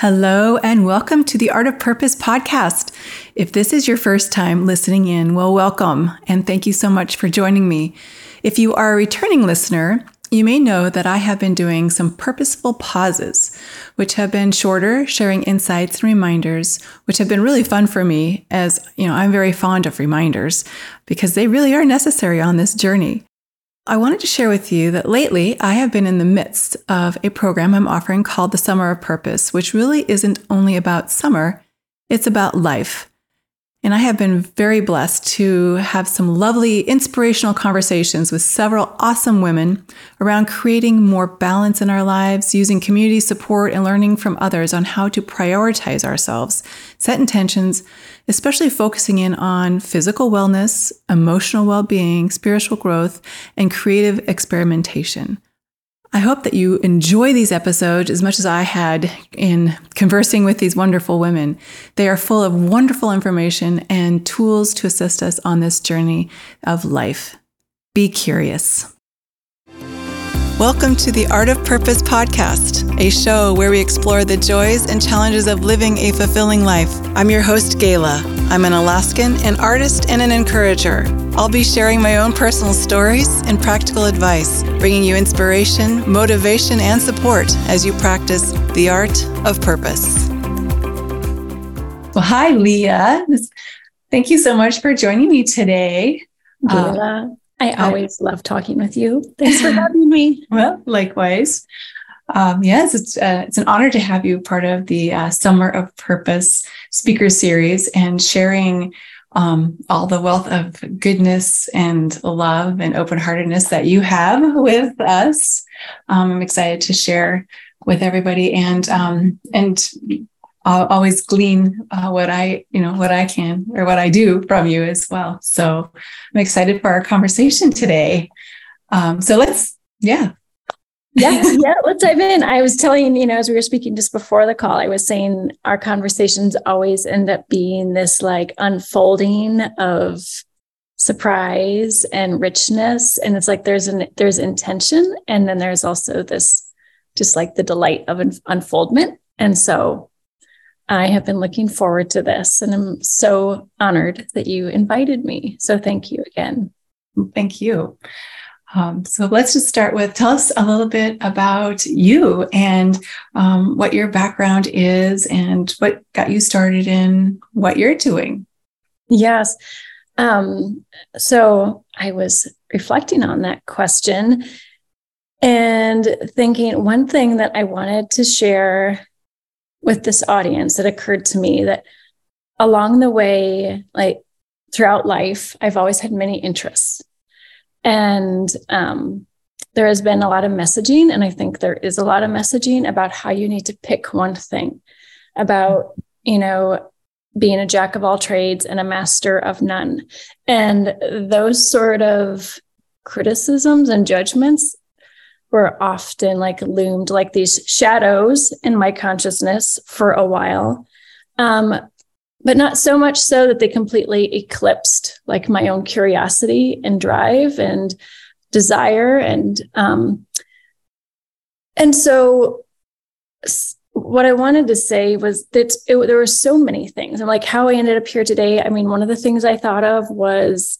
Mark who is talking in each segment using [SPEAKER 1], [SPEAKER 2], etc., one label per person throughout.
[SPEAKER 1] Hello, and welcome to the Art of Purpose podcast. If this is your first time listening in, well, welcome, and thank you so much for joining me. If you are a returning listener, you may know that I have been doing some purposeful pauses, which have been shorter, sharing insights and reminders, which have been really fun for me as, you know, I'm very fond of reminders because they really are necessary on this journey. I wanted to share with you that lately I have been in the midst of a program I'm offering called the Summer of Purpose, which really isn't only about summer, it's about life. And I have been very blessed to have some lovely inspirational conversations with several awesome women around creating more balance in our lives, using community support, and learning from others on how to prioritize ourselves, set intentions, especially focusing in on physical wellness, emotional well being, spiritual growth, and creative experimentation. I hope that you enjoy these episodes as much as I had in conversing with these wonderful women. They are full of wonderful information and tools to assist us on this journey of life. Be curious. Welcome to the Art of Purpose podcast, a show where we explore the joys and challenges of living a fulfilling life. I'm your host, Gayla. I'm an Alaskan, an artist, and an encourager. I'll be sharing my own personal stories and practical advice, bringing you inspiration, motivation, and support as you practice the art of purpose. Well, hi, Leah. Thank you so much for joining me today.
[SPEAKER 2] Gayla. Uh, I always love talking with you. Thanks for having me.
[SPEAKER 1] Well, likewise. Um, yes, it's uh, it's an honor to have you part of the uh, Summer of Purpose speaker series and sharing um, all the wealth of goodness and love and open heartedness that you have with us. Um, I'm excited to share with everybody and um, and I'll always glean uh, what I, you know, what I can or what I do from you as well. So I'm excited for our conversation today. Um, so let's, yeah.
[SPEAKER 2] yeah, yeah, let's dive in. I was telling, you know, as we were speaking just before the call, I was saying our conversations always end up being this like unfolding of surprise and richness. And it's like there's an there's intention, and then there's also this just like the delight of unfoldment. And so I have been looking forward to this and I'm so honored that you invited me. So thank you again.
[SPEAKER 1] Thank you. Um, so let's just start with tell us a little bit about you and um, what your background is and what got you started in what you're doing.
[SPEAKER 2] Yes. Um, so I was reflecting on that question and thinking one thing that I wanted to share with this audience, it occurred to me that along the way, like throughout life, I've always had many interests. And um, there has been a lot of messaging, and I think there is a lot of messaging about how you need to pick one thing, about, you know, being a jack of all trades and a master of none. And those sort of criticisms and judgments were often like loomed like these shadows in my consciousness for a while. Um, but not so much so that they completely eclipsed like my own curiosity and drive and desire and um, and so what I wanted to say was that it, there were so many things and like how I ended up here today. I mean, one of the things I thought of was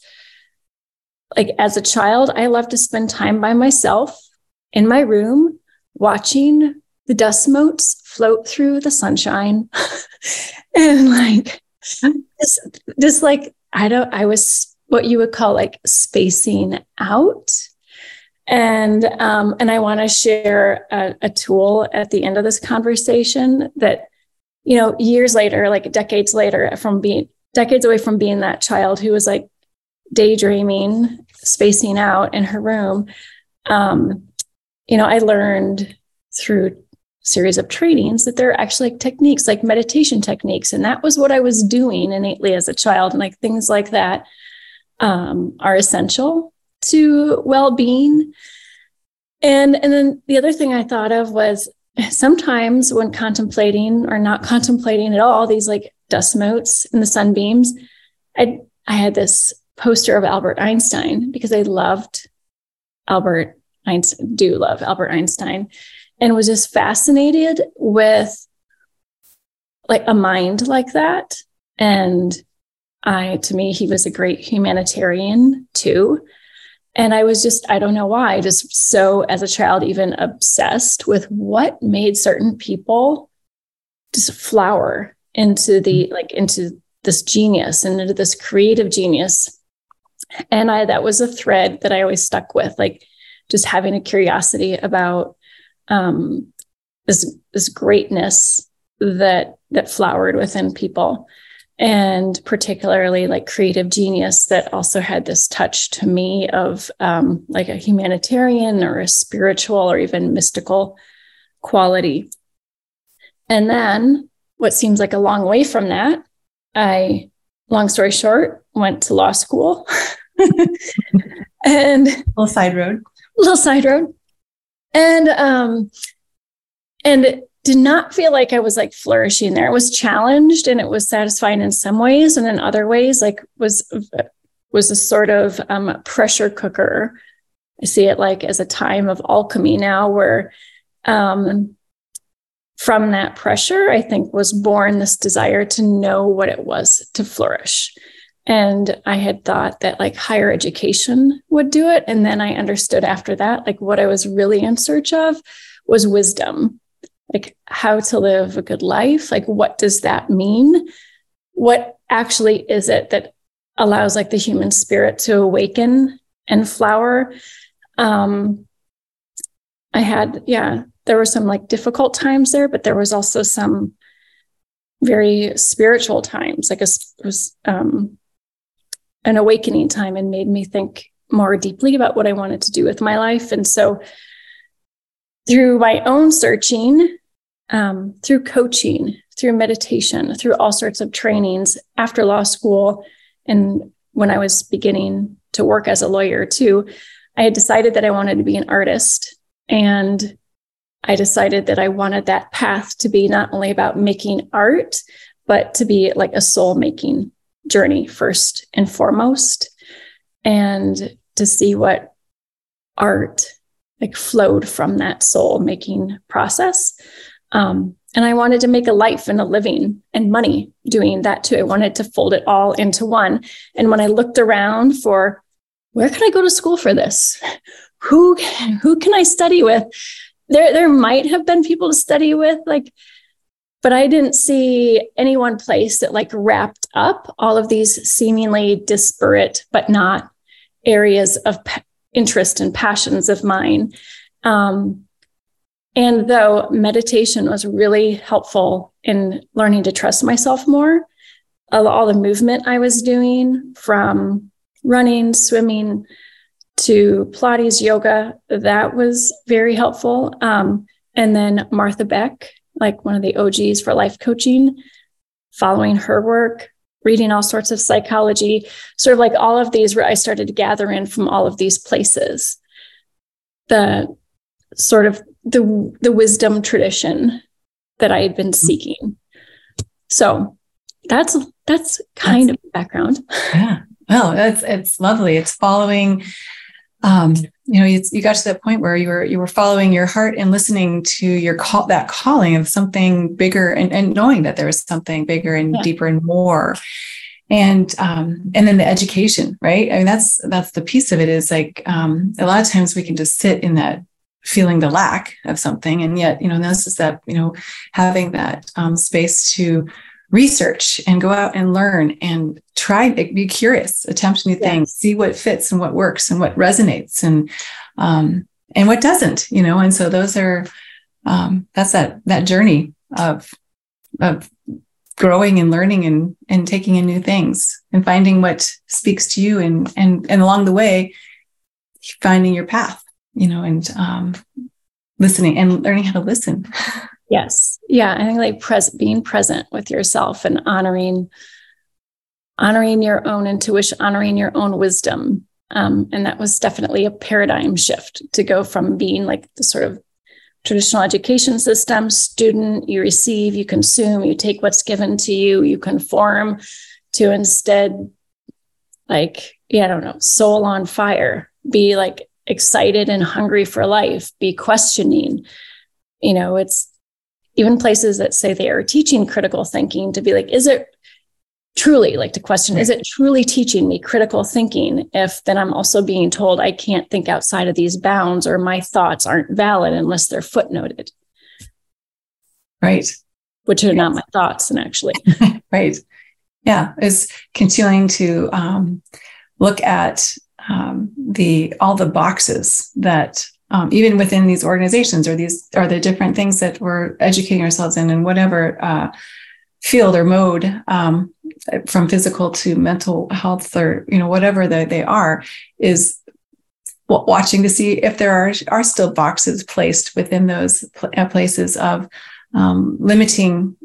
[SPEAKER 2] like as a child, I love to spend time by myself in my room watching the dust motes float through the sunshine. And like just, just like i don't i was what you would call like spacing out. And um, and i want to share a, a tool at the end of this conversation that you know years later like decades later from being decades away from being that child who was like daydreaming spacing out in her room um, you know, I learned through series of trainings that there are actually like techniques like meditation techniques. And that was what i was doing innately as a child. And like things like that um, are essential to well-being. And and then the other thing i thought of was sometimes when contemplating or not contemplating at all these like dust motes in the sunbeams i i had this poster of albert einstein because i loved albert Einstein, do love Albert Einstein, and was just fascinated with like a mind like that. And I, to me, he was a great humanitarian too. And I was just, I don't know why, just so as a child, even obsessed with what made certain people just flower into the, mm-hmm. like, into this genius and into this creative genius. And I, that was a thread that I always stuck with, like just having a curiosity about um, this, this greatness that, that flowered within people. And particularly like creative genius that also had this touch to me of um, like a humanitarian or a spiritual or even mystical quality. And then what seems like a long way from that, I, long story short, went to law school. And
[SPEAKER 1] little side road,
[SPEAKER 2] little side road. And, um, and did not feel like I was like flourishing there. I was challenged and it was satisfying in some ways, and in other ways, like was was a sort of um, pressure cooker. I see it like as a time of alchemy now, where um, from that pressure, I think was born this desire to know what it was to flourish. And I had thought that like higher education would do it. And then I understood after that, like what I was really in search of was wisdom. Like how to live a good life. Like what does that mean? What actually is it that allows like the human spirit to awaken and flower? Um i had yeah there were some like difficult times there but there was also some very spiritual times like a was um an awakening time and made me think more deeply about what i wanted to do with my life and so through my own searching, um, through coaching, through meditation, through all sorts of trainings after law school, and when I was beginning to work as a lawyer too, I had decided that I wanted to be an artist. And I decided that I wanted that path to be not only about making art, but to be like a soul making journey first and foremost, and to see what art like flowed from that soul making process. Um, and I wanted to make a life and a living and money doing that too. I wanted to fold it all into one. And when I looked around for where can I go to school for this? Who who can I study with? There there might have been people to study with, like, but I didn't see any one place that like wrapped up all of these seemingly disparate but not areas of interest and passions of mine. Um, and though meditation was really helpful in learning to trust myself more, all the movement I was doing from running, swimming to Pilates, yoga, that was very helpful. Um, and then Martha Beck, like one of the OGs for life coaching, following her work, reading all sorts of psychology, sort of like all of these where I started to gather in from all of these places. The sort of the the wisdom tradition that I had been mm-hmm. seeking. So that's that's kind that's, of background.
[SPEAKER 1] Yeah. Well, that's it's lovely. It's following um, you know, you, you got to that point where you were you were following your heart and listening to your call that calling of something bigger and, and knowing that there was something bigger and yeah. deeper and more. And um, and then the education, right? I mean, that's that's the piece of it is like um, a lot of times we can just sit in that feeling the lack of something, and yet you know this is that you know having that um, space to research and go out and learn and try be curious attempt new things see what fits and what works and what resonates and um, and what doesn't you know? And so those are um, that's that that journey of of growing and learning and and taking in new things and finding what speaks to you and and and along the way finding your path you know and um, listening and learning how to listen
[SPEAKER 2] Yes. Yeah. I think like present being present with yourself and honoring honoring your own intuition, honoring your own wisdom. Um, and that was definitely a paradigm shift to go from being like the sort of traditional education system student, you receive, you consume, you take what's given to you, you conform to instead like, yeah, I don't know, soul on fire, be like excited and hungry for life, be questioning. You know, it's even places that say they are teaching critical thinking to be like, is it truly like to question, is it truly teaching me critical thinking if then I'm also being told I can't think outside of these bounds or my thoughts aren't valid unless they're footnoted?
[SPEAKER 1] Right.
[SPEAKER 2] Which are yes. not my thoughts, and actually.
[SPEAKER 1] right. Yeah. Is continuing to um, look at um, the all the boxes that um, even within these organizations or these are the different things that we're educating ourselves in and whatever uh, field or mode um, from physical to mental health or you know whatever they, they are is watching to see if there are are still boxes placed within those uh, places of um, limiting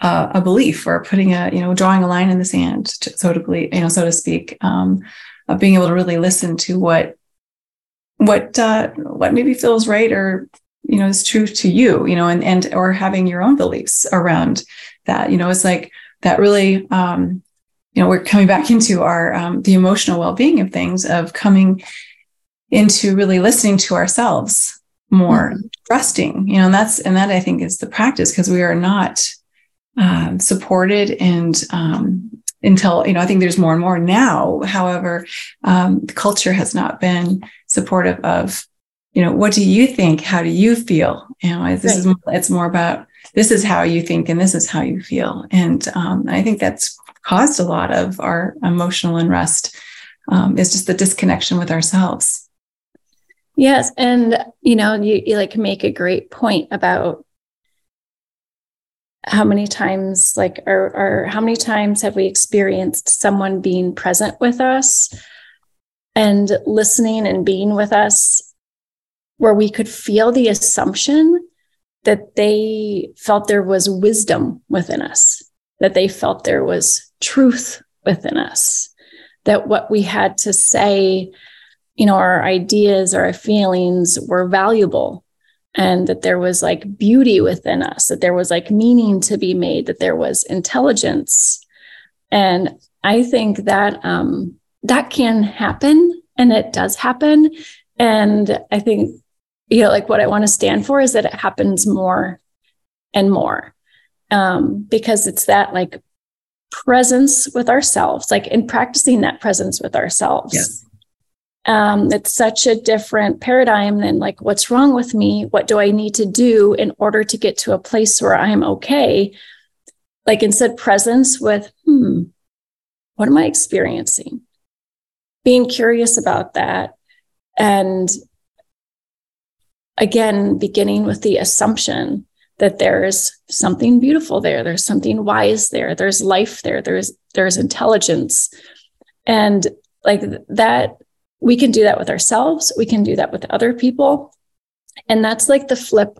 [SPEAKER 1] uh, a belief or putting a you know drawing a line in the sand so to you know so to speak um, of being able to really listen to what what uh, what maybe feels right or you know is true to you you know and and or having your own beliefs around that you know it's like that really um you know we're coming back into our um, the emotional well-being of things of coming into really listening to ourselves more mm-hmm. trusting you know and that's and that i think is the practice because we are not um, supported and um, until you know i think there's more and more now however um, the culture has not been supportive of you know what do you think? How do you feel? You know this is it's more about this is how you think and this is how you feel. And um, i think that's caused a lot of our emotional unrest um, is just the disconnection with ourselves.
[SPEAKER 2] Yes. And you know you, you like make a great point about how many times like or, or how many times have we experienced someone being present with us and listening and being with us where we could feel the assumption that they felt there was wisdom within us that they felt there was truth within us that what we had to say you know our ideas or our feelings were valuable and that there was like beauty within us, that there was like meaning to be made, that there was intelligence. And I think that um, that can happen and it does happen. And I think, you know, like what I want to stand for is that it happens more and more um, because it's that like presence with ourselves, like in practicing that presence with ourselves.
[SPEAKER 1] Yes
[SPEAKER 2] um, it's such a different paradigm than like what's wrong with me what do i need to do in order to get to a place where i'm okay like instead presence with hmm what am i experiencing being curious about that. And again beginning with the assumption that there's something beautiful there there's something wise there there's life there there's there's intelligence. And like that we can do that with ourselves we can do that with other people. And that's like the flip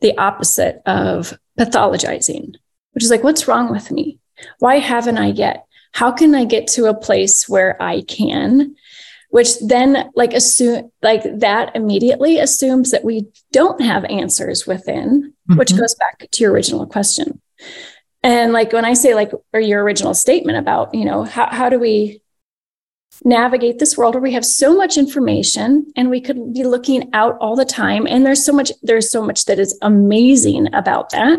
[SPEAKER 2] the opposite of pathologizing which is like what's wrong with me? Why haven't i yet how can i get to a place where i can which then like assume like that immediately assumes that we don't have answers within mm-hmm. which goes back to your original question and like when i say like or your original statement about you know how, how do we navigate this world where we have so much information and we could be looking out all the time and there's so much there's so much that is amazing about that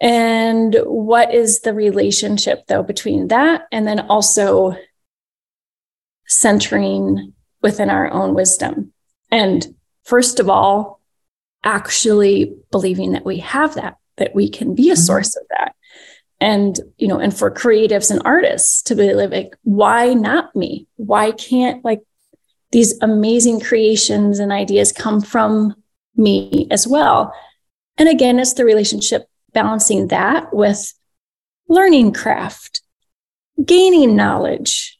[SPEAKER 2] and what is the relationship though between that and then also centering within our own wisdom? And first of all actually believing that we have that that we can be a mm-hmm. source of that. And you know and for creatives and artists to be like why not me? Why can't like these amazing creations and ideas come from me as well? And again it's the relationship balancing that with learning craft gaining knowledge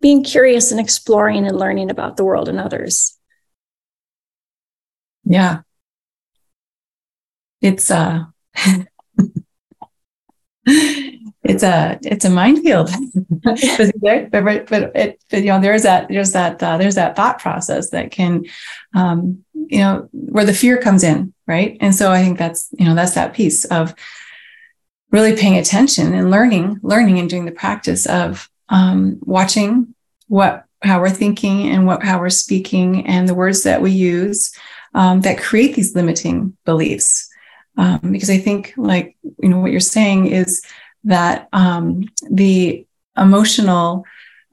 [SPEAKER 2] being curious and exploring and learning about the world and others.
[SPEAKER 1] Yeah. It's uh it's a it's a minefield. But, but, but, it, but, you know there's that there's that uh, there's that thought process that can um, you know where the fear comes in right? And so i think that's you know that's that piece of really paying attention and learning learning and doing the practice of um, watching what how we're thinking and what how we're speaking and the words that we use um, that create these limiting beliefs. Um, because I think, like you know, what you're saying is that um, the emotional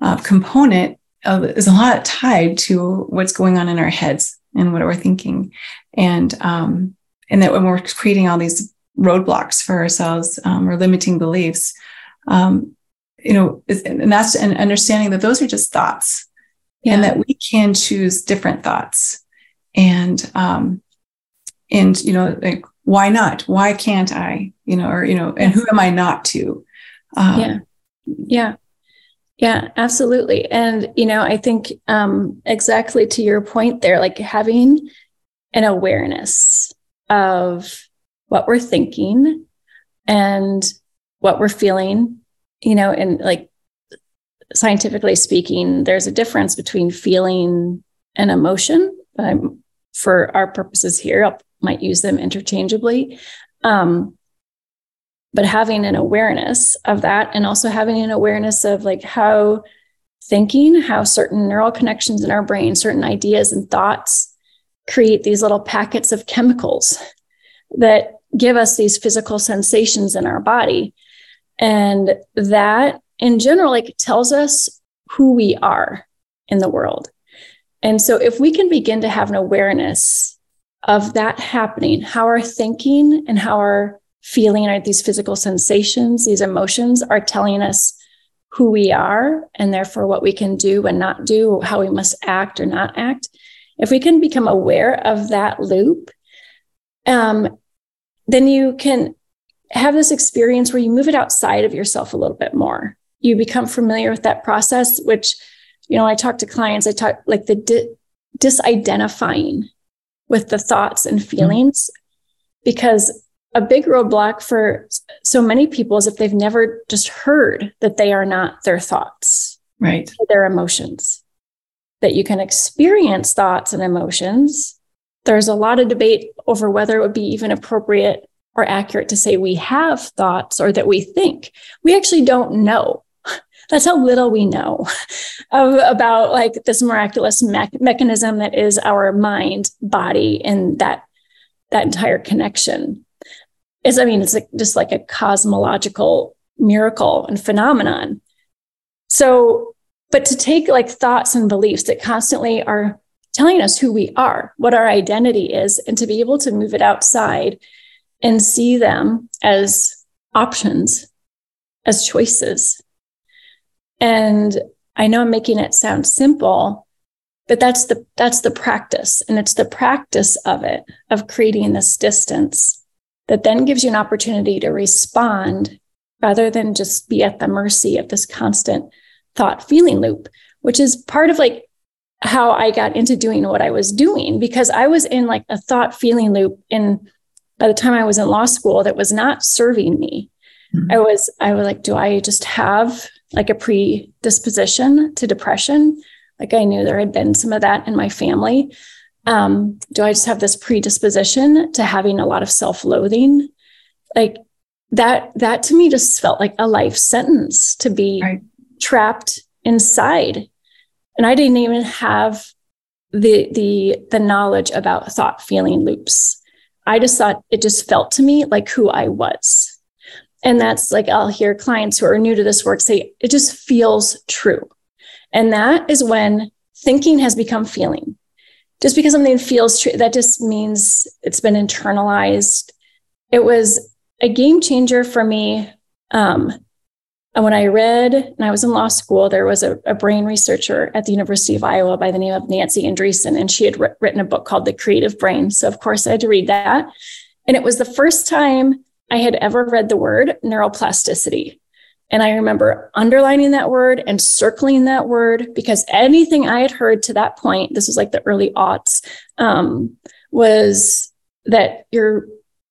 [SPEAKER 1] uh, component of, is a lot tied to what's going on in our heads and what we're thinking, and um, and that when we're creating all these roadblocks for ourselves um, or limiting beliefs, um, you know, and that's an understanding that those are just thoughts, yeah. and that we can choose different thoughts, and um, and you know, like why not? Why can't I? You know, or you know, and who am I not to?
[SPEAKER 2] Um, yeah, yeah, yeah, absolutely. And you know, I think um, exactly to your point there, like having an awareness of what we're thinking and what we're feeling, you know, and like scientifically speaking, there's a difference between feeling and emotion. But I'm, for our purposes here, I might use them interchangeably. Um, but having an awareness of that and also having an awareness of like how thinking, how certain neural connections in our brain, certain ideas and thoughts create these little packets of chemicals that give us these physical sensations in our body. And that in general, like tells us who we are in the world. And so if we can begin to have an awareness of that happening, how our thinking and how our feeling or these physical sensations, these emotions are telling us who we are and therefore what we can do and not do, how we must act or not act. If we can become aware of that loop, um, then you can have this experience where you move it outside of yourself a little bit more. You become familiar with that process, which, you know, I talk to clients, I talk like the di- disidentifying with the thoughts and mm-hmm. feelings, because a big roadblock for so many people is if they've never just heard that they are not their thoughts,
[SPEAKER 1] right?
[SPEAKER 2] Their emotions, that you can experience thoughts and emotions there's a lot of debate over whether it would be even appropriate or accurate to say we have thoughts or that we think. We actually don't know. That's how little we know of, about like this miraculous me- mechanism that is our mind, body, and that that entire connection. Is I mean, it's like, just like a cosmological miracle and phenomenon. So, but to take like thoughts and beliefs that constantly are telling us who we are, what our identity is, and to be able to move it outside and see them as options, as choices. And I know I'm making it sound simple, but that's the that's the practice and it's the practice of it of creating this distance that then gives you an opportunity to respond rather than just be at the mercy of this constant thought feeling loop which is part of like how I got into doing what I was doing because I was in like a thought feeling loop in by the time I was in law school that was not serving me. Mm-hmm. I was I was like, do I just have like a predisposition to depression? Like I knew there had been some of that in my family. Um, do I just have this predisposition to having a lot of self-loathing? Like that that to me just felt like a life sentence to be right. trapped inside and I didn't even have the the the knowledge about thought feeling loops. I just thought it just felt to me like who I was. And that's like I'll hear clients who are new to this work say it just feels true. And that is when thinking has become feeling. Just because something feels true, that just means it's been internalized. It was a game changer for me um, and when I read, and I was in law school, there was a, a, brain researcher at the University of Iowa by the name of Nancy Andreasen, and she had written a book called The Creative Brain. So, of course, I had to read that. And it was the first time I had ever read the word neuroplasticity. And I remember underlining that word and circling that word because anything I had heard to that point, this was like the early aughts, um, was that you're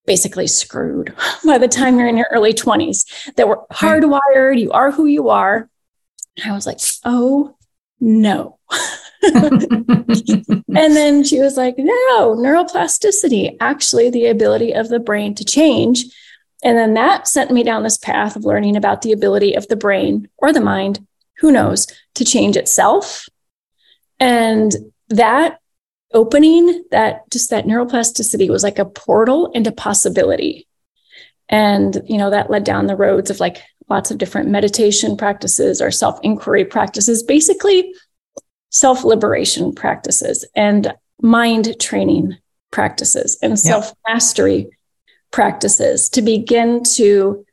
[SPEAKER 2] basically screwed by the time you're in your early 20s that were hardwired you are who you are. I was like oh no. And then she was like no neuroplasticity actually the ability of the brain to change and then that sent me down this path of learning about the ability of the brain or the mind who knows to change itself and that opening that just that neuroplasticity was like a portal into possibility. And, you know, that led down the roads of like lots of different meditation practices or self inquiry practices, basically self liberation practices and mind training practices and self mastery practices to begin to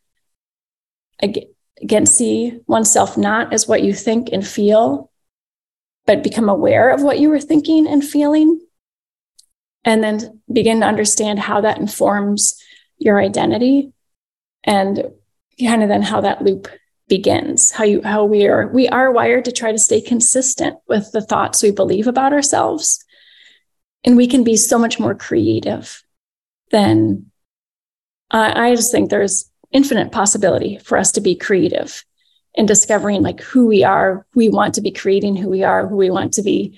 [SPEAKER 2] again see oneself not as what you think and feel but become aware of what you were thinking and feeling and then begin to understand how that informs your identity and kind of then how that loop begins how you how we are we are wired to try to stay consistent with the thoughts we believe about ourselves and we can be so much more creative than uh, i just think there's infinite possibility for us to be creative in discovering like who we are who we want to be creating who we are who we want to be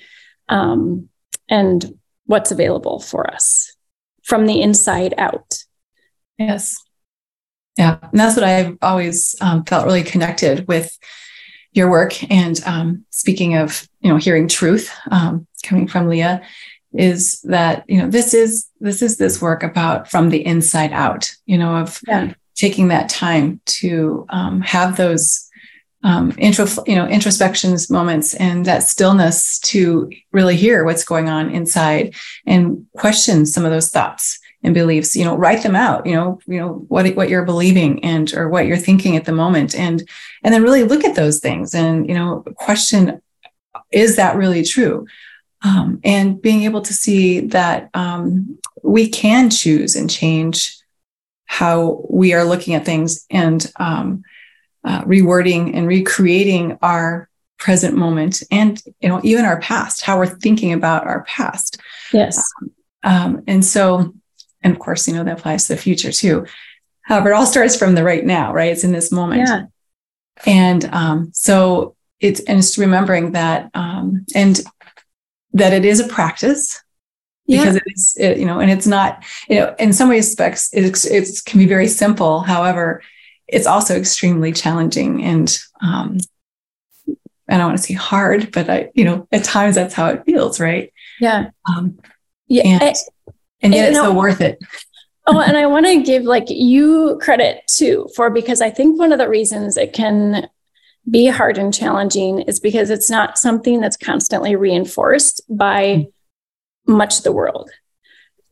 [SPEAKER 2] um, and what's available for us from the inside out.
[SPEAKER 1] Yes. Yeah. And that's what i've always um, felt really connected with your work and um, speaking of you know hearing truth um, coming from leah is that you know this is this is this work about from the inside out you know of yeah. taking that time to um, have those um, intro, you know, introspections moments and that stillness to really hear what's going on inside and question some of those thoughts and beliefs. You know, write them out. You know, you know what what you're believing and or what you're thinking at the moment, and and then really look at those things and you know question: Is that really true? Um, and being able to see that um, we can choose and change how we are looking at things and um, uh, rewording and recreating our present moment and you know even our past how we're thinking about our past.
[SPEAKER 2] Yes.
[SPEAKER 1] Um, and so and of course you know that applies to the future too. However it all starts from the right now right? It's in this moment.
[SPEAKER 2] Yeah.
[SPEAKER 1] and um, so it's and it's remembering that um, and that it is a practice because yeah. it's it, you know and it's not you know in some respects it's it can be very simple however it's also extremely challenging and um, I don't want to say hard, but I, you know, at times that's how it feels, right?
[SPEAKER 2] Yeah.
[SPEAKER 1] Um, yeah. And, I, and yet it's so worth it.
[SPEAKER 2] oh, and I want to give like you credit too for because I think one of the reasons it can be hard and challenging is because it's not something that's constantly reinforced by much of the world.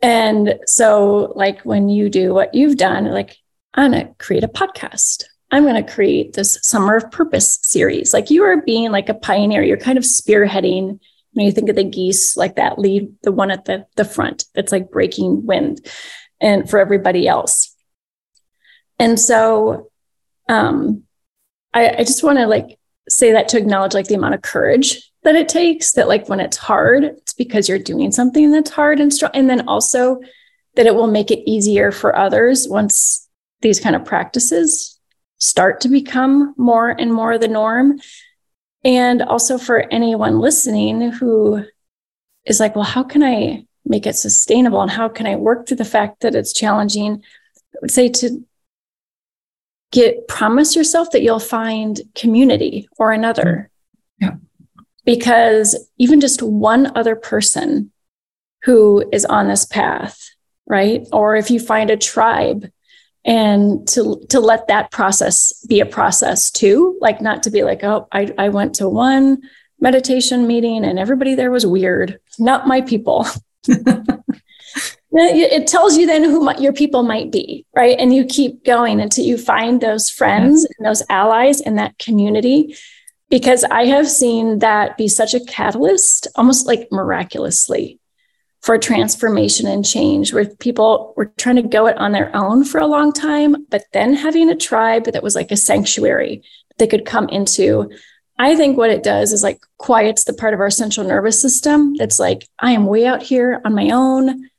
[SPEAKER 2] And so, like when you do what you've done, like I'm going to create a podcast. I'm going to create this Summer of Purpose series. Like you are being like a pioneer. You're kind of spearheading. When you think of the geese, like that lead, the one at the, the front that's like breaking wind and for everybody else. And so um, I, I just want to like say that to acknowledge like the amount of courage that it takes that like when it's hard, it's because you're doing something that's hard and strong. And then also that it will make it easier for others once these kind of practices start to become more and more the norm. And also for anyone listening who is like, well, how can I make it sustainable? And how can I work through the fact that it's challenging? I would say to get promise yourself that you'll find community or another. Mm-hmm.
[SPEAKER 1] Yeah.
[SPEAKER 2] Because even just one other person who is on this path, right? Or if you find a tribe and to to let that process be a process too like not to be like oh i, I went to one meditation meeting and everybody there was weird not my people it tells you then who your people might be right and you keep going until you find those friends and those allies in that community because i have seen that be such a catalyst almost like miraculously for transformation and change where people were trying to go it on their own for a long time, but then having a tribe that was like a sanctuary that they could come into. I think what it does is like quiets the part of our central nervous system that's like, I am way out here on my own.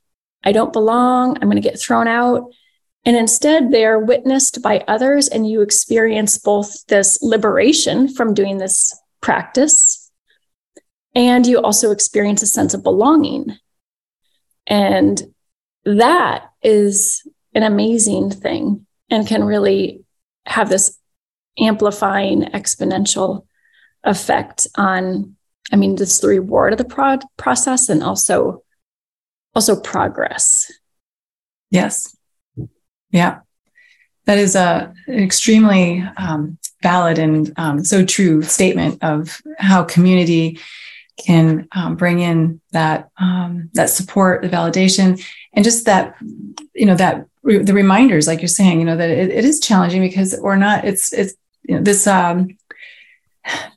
[SPEAKER 2] I don't belong. I'm going to get thrown out. And instead, they are witnessed by others, and you experience both this liberation from doing this practice, and you also experience a sense of belonging and that is an amazing thing and can really have this amplifying exponential effect on I mean, this is the reward of the pro- process and also also progress.
[SPEAKER 1] Yes. Yeah. That is a extremely um, valid and um, so true statement of how community can um, bring in that um, that support, the validation, and just that you know that re- the reminders, like you're saying, you know that it, it is challenging because we're not. It's it's you know, this um,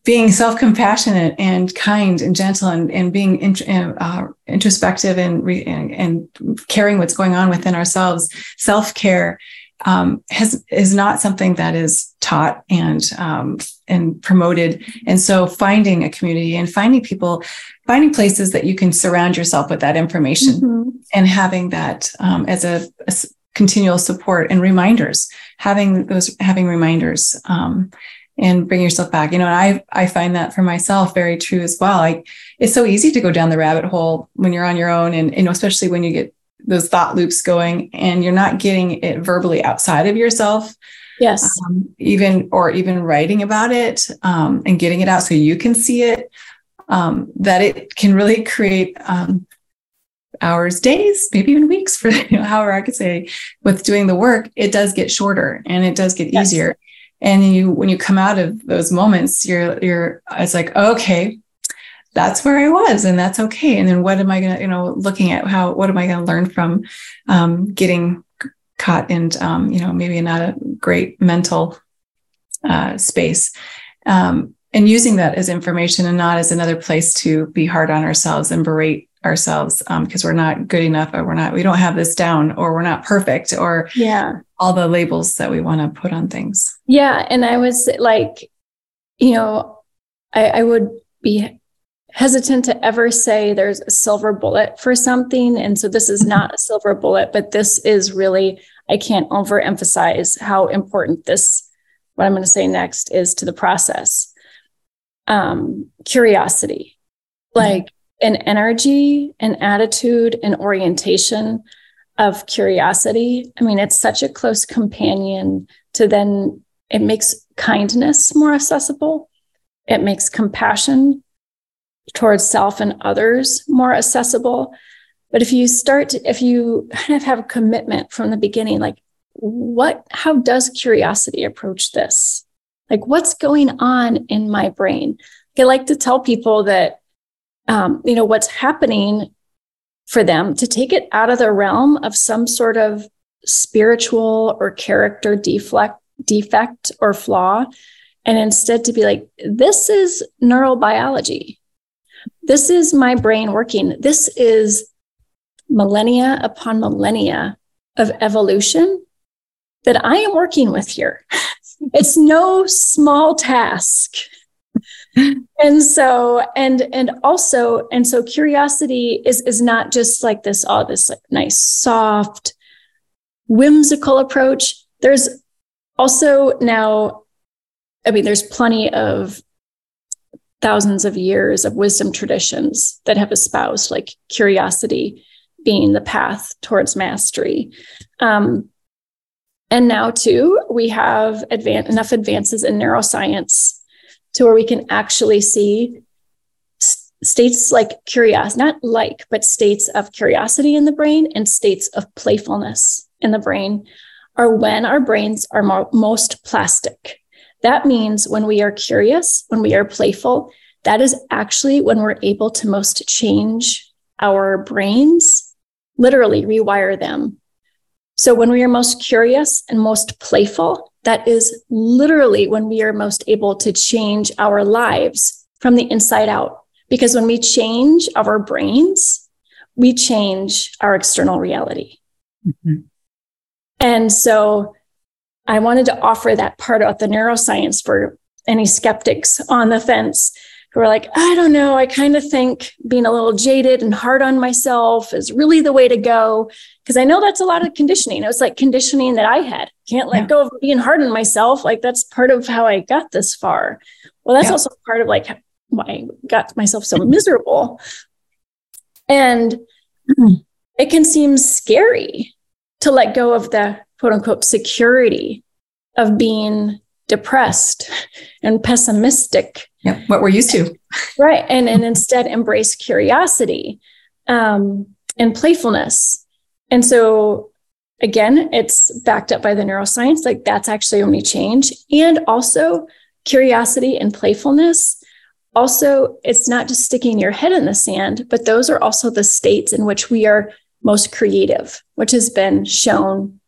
[SPEAKER 1] being self-compassionate and kind and gentle and, and being in, uh, introspective and, re, and, and caring what's going on within ourselves self-care um, has is not something that is taught and um, and promoted. And so, finding a community and finding people, finding places that you can surround yourself with that information, mm-hmm. and having that um, as a, a, continual support and reminders. Having those having reminders. Um, and bring yourself back. You know, and I I find that for myself very true as well. Like it's so easy to go down the rabbit hole when you're on your own, and you know, especially when you get those thought loops going and you're not getting it verbally outside of yourself
[SPEAKER 2] yes
[SPEAKER 1] um, even or even writing about it um, and getting it out so you can see it um, that it can really create um, hours days maybe even weeks for you know, however i could say with doing the work it does get shorter and it does get yes. easier and you when you come out of those moments you're you're it's like okay that's where I was, and that's okay. And then what am I going to, you know, looking at how, what am I going to learn from um, getting caught in, um, you know, maybe not a great mental uh, space. Um, and using that as information and not as another place to be hard on ourselves and berate ourselves because um, we're not good enough or we're not we don't have this down or we're not perfect or
[SPEAKER 2] yeah
[SPEAKER 1] all the labels that we want to put on things
[SPEAKER 2] yeah and i was like you know I, I would be hesitant to ever say there's a silver bullet for something. And so this is not a silver bullet, but this is really, I can't overemphasize how important this, what I'm going to say next is to the process. Um, curiosity, like an energy, an attitude, an orientation of curiosity. I mean, it's such a close companion to then it makes kindness more accessible. It makes compassion towards self and others more accessible. But if you start to, if you kind of have a commitment from the beginning, like what, how does curiosity approach this? Like what's going on in my brain? I like to tell people that, um, you know, what's happening for them to take it out of the realm of some sort of spiritual or character deflect, defect or flaw, and instead to be like, this is neurobiology. This is my brain working. This is millennia upon millennia of evolution that I am working with here. It's no small task. And so and and also and so curiosity is is not just like this all this like nice soft whimsical approach there's also now i mean there's plenty of thousands of years of wisdom traditions that have espoused like curiosity being the path towards mastery. Um, and now, too, we have advan- enough advances in neuroscience to where we can actually see states like curiosity, not like, but states of curiosity in the brain and states of playfulness in the brain are when our brains are most plastic. That means when we are curious, when we are playful, that is actually when we're able to most change our brains, literally rewire them. So when we are most curious and most playful, that is literally when we are most able to change our lives from the inside out. Because when we change our brains, we change our external reality. Mm-hmm. And so I wanted to offer that part about the neuroscience for any skeptics on the fence who are like, I don't know, I kind of think being a little jaded and hard on myself is really the way to go. Because I know that's a lot of conditioning. It was like conditioning that I had. Can't let yeah. go of being hard on myself. Like that's part of how I got this far. Well, that's yeah. also part of like why I got myself so miserable. And it can seem scary to let go of the quote unquote security of being depressed and pessimistic
[SPEAKER 1] Yep, what we're used to.
[SPEAKER 2] right. And, and instead embrace curiosity um, and playfulness. And so, again, it's backed up by the neuroscience. Like that's actually when we change. And also, curiosity and playfulness. Also, it's not just sticking your head in the sand, but those are also the states in which we are most creative, which has been shown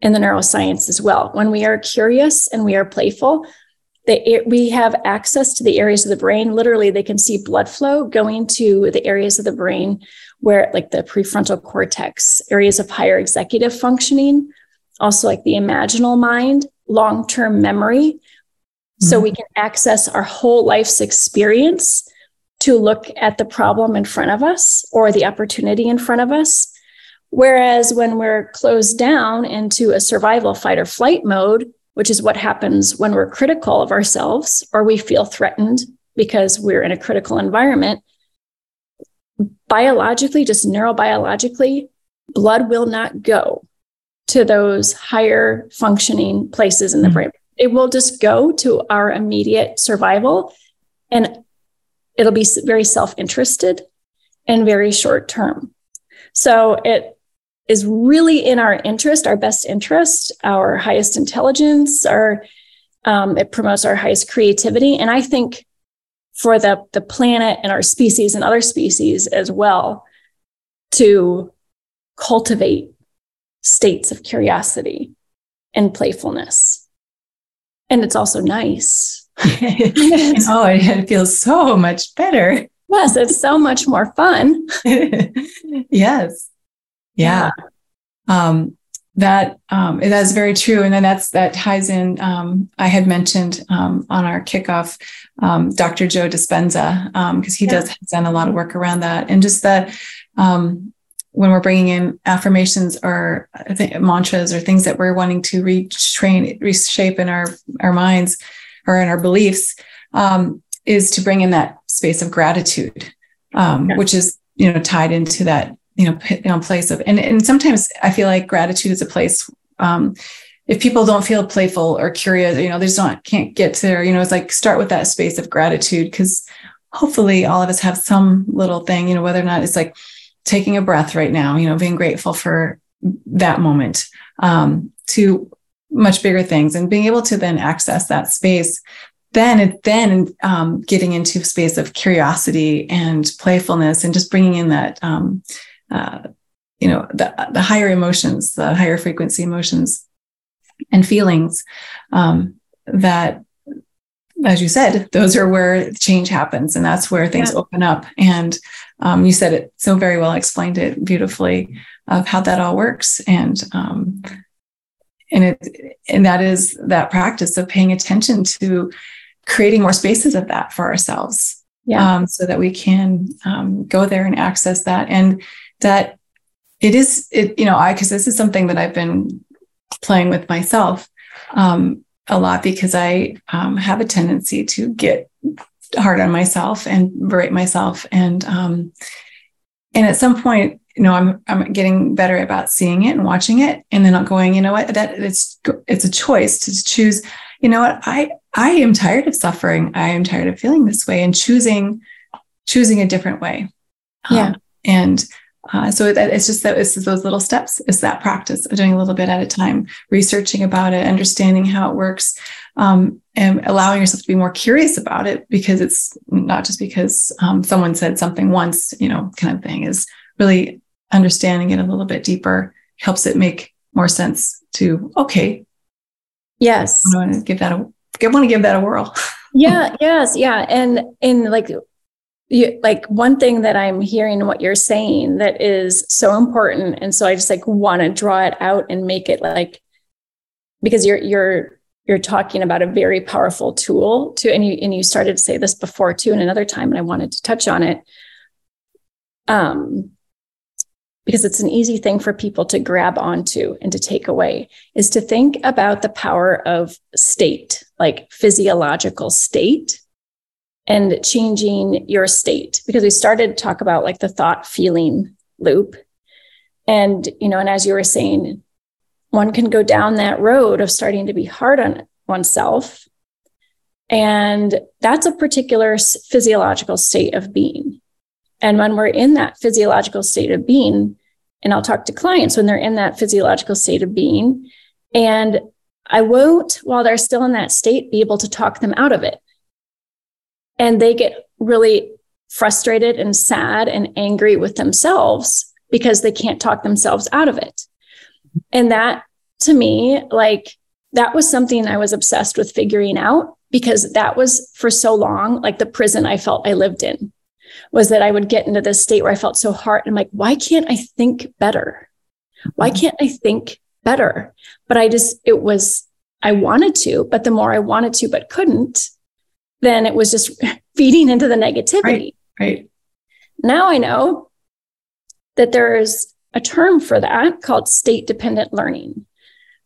[SPEAKER 2] in the neuroscience as well. When we are curious and we are playful, they, we have access to the areas of the brain. Literally, they can see blood flow going to the areas of the brain where, like the prefrontal cortex, areas of higher executive functioning, also like the imaginal mind, long term memory. Mm-hmm. So we can access our whole life's experience to look at the problem in front of us or the opportunity in front of us. Whereas when we're closed down into a survival fight or flight mode, which is what happens when we're critical of ourselves or we feel threatened because we're in a critical environment, biologically, just neurobiologically, blood will not go to those higher functioning places in the mm-hmm. brain. It will just go to our immediate survival and it'll be very self interested and very short term. So it is really in our interest, our best interest, our highest intelligence, our um, it promotes our highest creativity. And I think for the, the planet and our species and other species as well to cultivate states of curiosity and playfulness. And it's also nice.
[SPEAKER 1] oh, it feels so much better.
[SPEAKER 2] Yes, it's so much more fun.
[SPEAKER 1] yes yeah. Um, that um, that's very true, and then that's that ties in. Um, I had mentioned um, on our kickoff, um, Dr. Joe Dispenza, because um, he yeah. does has done a lot of work around that, and just that um, when we're bringing in affirmations or th- mantras or things that we're wanting to retrain, reshape in our our minds or in our beliefs, is to bring in that space of gratitude, yeah. which is you know tied into that you know, you know place of and, and sometimes i feel like gratitude is a place um, if people don't feel playful or curious you know they just don't can't get there you know it's like start with that space of gratitude because hopefully all of us have some little thing you know whether or not it's like taking a breath right now you know being grateful for that moment um, to much bigger things and being able to then access that space then it then um, getting into space of curiosity and playfulness and just bringing in that um, uh, you know the, the higher emotions the higher frequency emotions and feelings um, that as you said those are where change happens and that's where things yeah. open up and um, you said it so very well explained it beautifully of how that all works and um, and it and that is that practice of paying attention to creating more spaces of that for ourselves yeah. Um, so that we can um, go there and access that and that it is it you know i because this is something that i've been playing with myself um, a lot because i um, have a tendency to get hard on myself and berate myself. And um, and at some point you know i'm i'm getting better about seeing it and watching it and then not going you know what? That it's it's a choice to choose. You know what? I i am tired of suffering. I am tired of feeling this way and choosing choosing a different way.
[SPEAKER 2] Yeah. Um,
[SPEAKER 1] and uh, so that it's just that it's those little steps. It's that practice of doing a little bit at a time, researching about it, understanding how it works, um, and allowing yourself to be more curious about it because it's not just because um, someone said something once, you know, kind of thing. Is really understanding it a little bit deeper helps it make more sense. To okay,
[SPEAKER 2] yes,
[SPEAKER 1] I want to give that a I want to give that a whirl.
[SPEAKER 2] yeah. Yes. Yeah. And in like you, like one thing that I'm hearing what you're saying that is so important. And so I just like want to draw it out and make it like, because you're, you're, you're talking about a very powerful tool to, and you, and you started to say this before too, in another time, and I wanted to touch on it. Um, because it's an easy thing for people to grab onto and to take away is to think about the power of state, like physiological state and changing your state because we started to talk about like the thought feeling loop and you know and as you were saying one can go down that road of starting to be hard on oneself And that's a particular physiological state of being. And when we're in that physiological state of being, and I'll talk to clients when they're in that physiological state of being, and I won't, while they're still in that state, be able to talk them out of it. And they get really frustrated and sad and angry with themselves because they can't talk themselves out of it. And that to me, like, that was something I was obsessed with figuring out because that was for so long, like the prison I felt I lived in was that I would get into this state where I felt so hard. And I'm like, why can't I think better? Why mm-hmm. can't I think better? But I just, it was, I wanted to, but the more I wanted to, but couldn't, then it was just feeding into the negativity.
[SPEAKER 1] Right. right.
[SPEAKER 2] Now I know that there is a term for that called state dependent learning.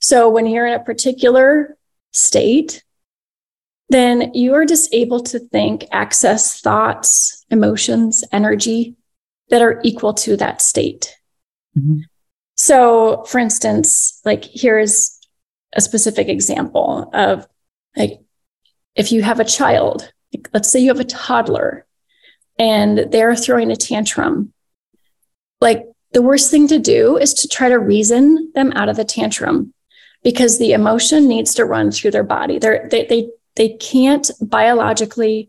[SPEAKER 2] So when you're in a particular state, then you are just able to think, access thoughts, emotions, energy that are equal to that state. Mm-hmm. So, for instance, like here's a specific example of like if you have a child, let's say you have a toddler and they're throwing a tantrum, like the worst thing to do is to try to reason them out of the tantrum because the emotion needs to run through their body. They're, they, they, they can't biologically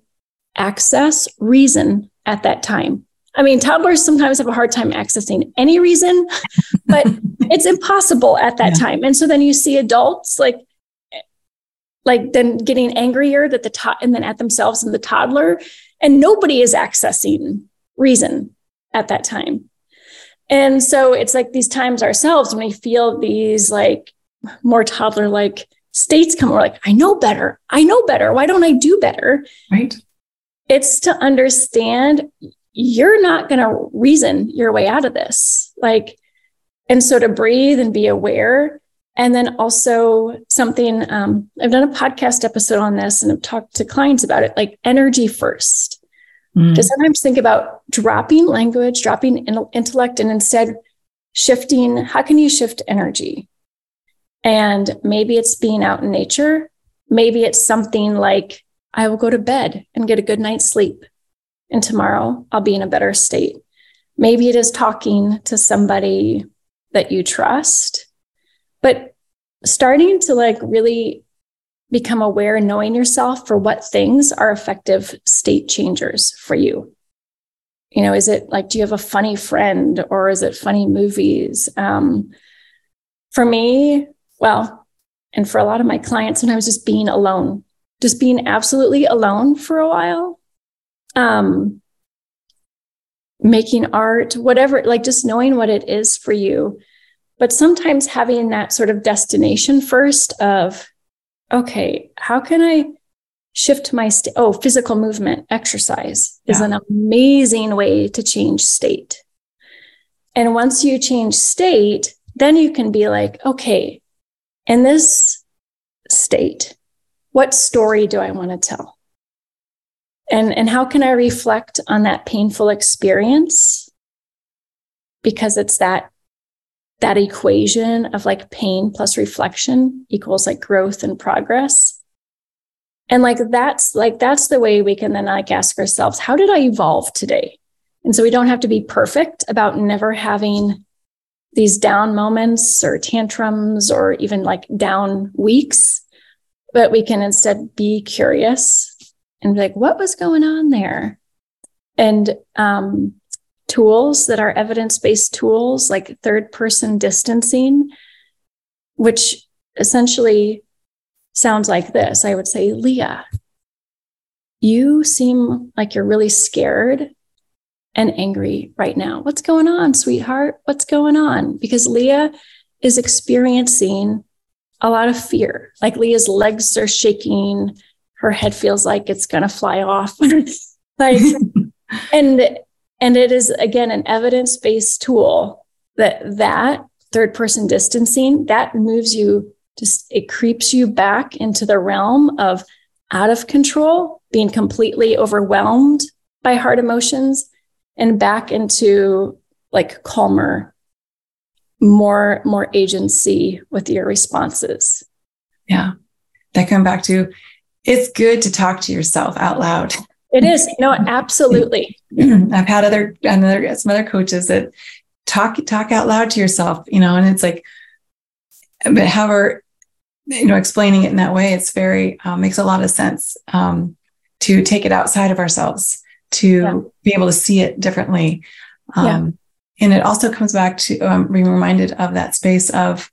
[SPEAKER 2] access reason at that time. I mean, toddlers sometimes have a hard time accessing any reason, but it's impossible at that yeah. time. And so then you see adults like, like then getting angrier that the to- and then at themselves and the toddler, and nobody is accessing reason at that time. And so it's like these times ourselves when we feel these like more toddler like states come, we're like, I know better. I know better. Why don't I do better?
[SPEAKER 1] Right.
[SPEAKER 2] It's to understand you're not going to reason your way out of this. Like, and so to breathe and be aware. And then also something, um, I've done a podcast episode on this and I've talked to clients about it, like energy first. Mm. To sometimes think about dropping language, dropping intellect, and instead shifting how can you shift energy? And maybe it's being out in nature. Maybe it's something like, I will go to bed and get a good night's sleep. And tomorrow I'll be in a better state. Maybe it is talking to somebody that you trust, but starting to like really become aware, knowing yourself for what things are effective state changers for you. You know, is it like, do you have a funny friend or is it funny movies? Um, for me, well, and for a lot of my clients, when I was just being alone, just being absolutely alone for a while, um, making art, whatever, like just knowing what it is for you. But sometimes having that sort of destination first of, okay, how can I shift my state? Oh, physical movement, exercise yeah. is an amazing way to change state. And once you change state, then you can be like, okay, in this state, what story do I want to tell? And, and how can I reflect on that painful experience? Because it's that that equation of like pain plus reflection equals like growth and progress. And like that's like that's the way we can then like ask ourselves, how did I evolve today? And so we don't have to be perfect about never having these down moments or tantrums or even like down weeks, but we can instead be curious and be like, what was going on there? And um, tools that are evidence based tools like third person distancing, which essentially sounds like this I would say, Leah, you seem like you're really scared and angry right now. What's going on, sweetheart? What's going on? Because Leah is experiencing a lot of fear. Like Leah's legs are shaking, her head feels like it's going to fly off. like, and and it is, again, an evidence based tool that that third person distancing that moves you just, it creeps you back into the realm of out of control, being completely overwhelmed by hard emotions, and back into like calmer, more, more agency with your responses.
[SPEAKER 1] Yeah. That come back to it's good to talk to yourself out loud.
[SPEAKER 2] It is. No, absolutely.
[SPEAKER 1] I've had other another some other coaches that talk talk out loud to yourself, you know, and it's like, but however, you know, explaining it in that way, it's very um, makes a lot of sense um, to take it outside of ourselves to yeah. be able to see it differently. Um, yeah. And it also comes back to um, being reminded of that space of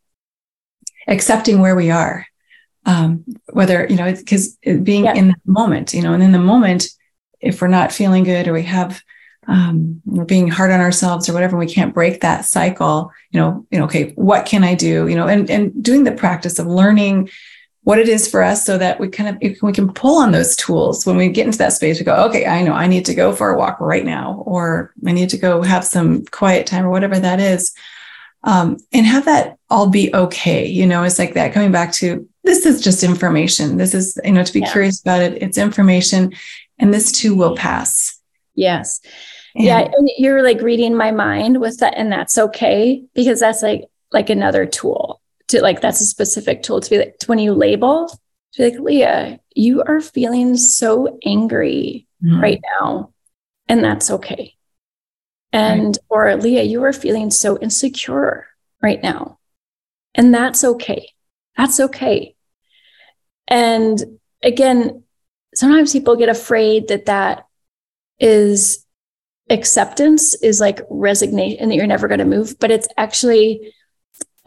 [SPEAKER 1] accepting where we are. Um, whether, you know, because being yeah. in the moment, you know, and in the moment, if we're not feeling good or we have, um, we're being hard on ourselves or whatever, we can't break that cycle, you know, you know, okay, what can I do? You know, and, and doing the practice of learning what it is for us so that we kind of we can pull on those tools when we get into that space we go okay i know i need to go for a walk right now or i need to go have some quiet time or whatever that is um, and have that all be okay you know it's like that coming back to this is just information this is you know to be yeah. curious about it it's information and this too will pass.
[SPEAKER 2] Yes. And, yeah and you're like reading my mind with that and that's okay because that's like like another tool to like that's a specific tool to be like to when you label to be like leah you are feeling so angry mm-hmm. right now and that's okay. And right. or leah you are feeling so insecure right now and that's okay. That's okay. And again sometimes people get afraid that that is acceptance is like resignation and that you're never going to move but it's actually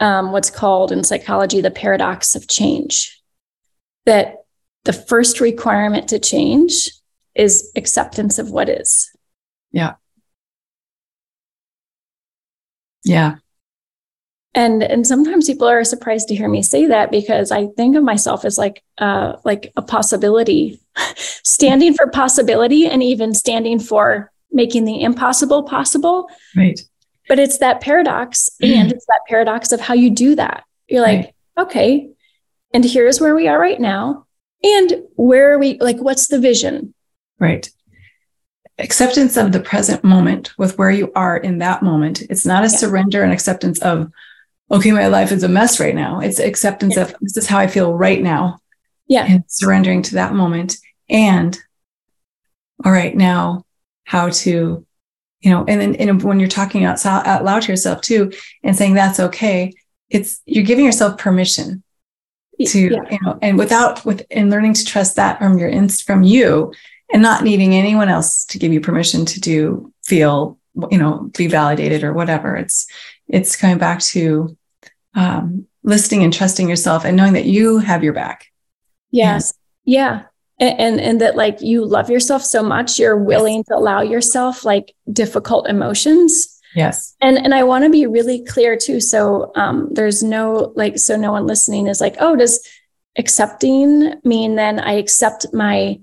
[SPEAKER 2] um, what's called in psychology the paradox of change. That the first requirement to change is acceptance of what is.
[SPEAKER 1] Yeah. Yeah.
[SPEAKER 2] And and sometimes people are surprised to hear me say that because I think of myself as like uh like a possibility, standing for possibility and even standing for making the impossible possible.
[SPEAKER 1] Right.
[SPEAKER 2] But it's that paradox, and it's that paradox of how you do that. You're like, right. okay, and here's where we are right now. And where are we? Like, what's the vision?
[SPEAKER 1] Right. Acceptance of the present moment with where you are in that moment. It's not a yeah. surrender and acceptance of, okay, my life is a mess right now. It's acceptance yeah. of this is how I feel right now.
[SPEAKER 2] Yeah.
[SPEAKER 1] And surrendering to that moment. And all right, now how to you know and then and when you're talking out, out loud to yourself too and saying that's okay it's you're giving yourself permission to yeah. you know and without with and learning to trust that from your inst from you and not needing anyone else to give you permission to do feel you know be validated or whatever it's it's coming back to um, listening and trusting yourself and knowing that you have your back.
[SPEAKER 2] Yes. Yeah. And and that like you love yourself so much you're willing yes. to allow yourself like difficult emotions.
[SPEAKER 1] Yes.
[SPEAKER 2] And and i want to be really clear too so um there's no like so no one listening is like oh does accepting mean then i accept my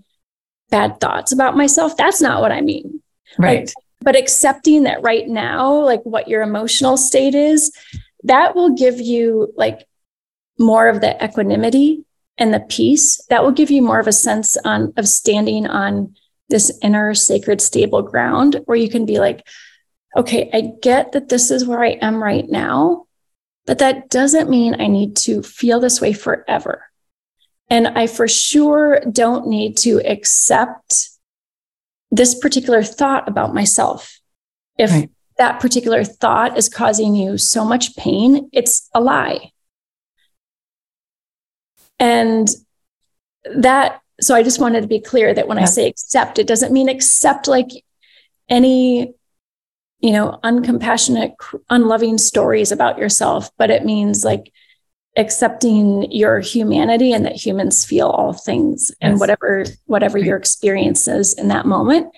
[SPEAKER 2] bad thoughts about myself? That's not what i mean.
[SPEAKER 1] Right.
[SPEAKER 2] like, but accepting that right now like what your emotional state is that will give you like more of the equanimity and the peace. That will give you more of a sense on of standing on this inner sacred stable ground where you can be like okay i get that this is where i am right now but that doesn't mean i need to feel this way forever. And i for sure don't need to accept this particular thought about myself. If right. That particular thought is causing you so much pain it's a lie and that, so I just wanted to be clear that when yeah. I say accept, it doesn't mean accept like any, you know, uncompassionate, unloving stories about yourself, but it means like accepting your humanity and that humans feel all things yes. and whatever whatever right. your experience is in that moment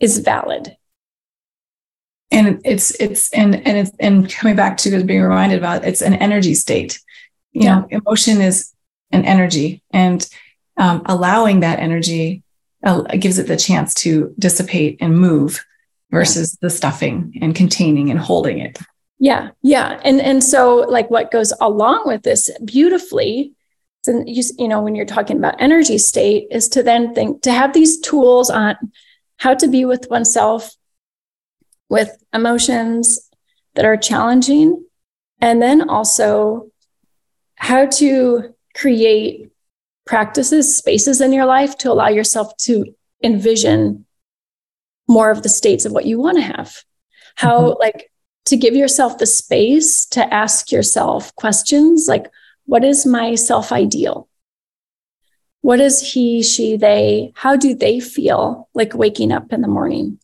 [SPEAKER 2] is valid
[SPEAKER 1] and it's it's and and it's and coming back to being reminded about it's an energy state you yeah. know emotion is an energy and um, allowing that energy uh, gives it the chance to dissipate and move versus yeah. the stuffing and containing and holding it
[SPEAKER 2] yeah yeah and and so like what goes along with this beautifully and you, you know when you're talking about energy state is to then think to have these tools on how to be with oneself with emotions that are challenging and then also how to create practices, spaces in your life to allow yourself to envision more of the states of what you want to have. How, mm-hmm. like, to give yourself the space to ask yourself questions like, what is my self ideal? What is he, she, they? How do they feel like waking up in the morning?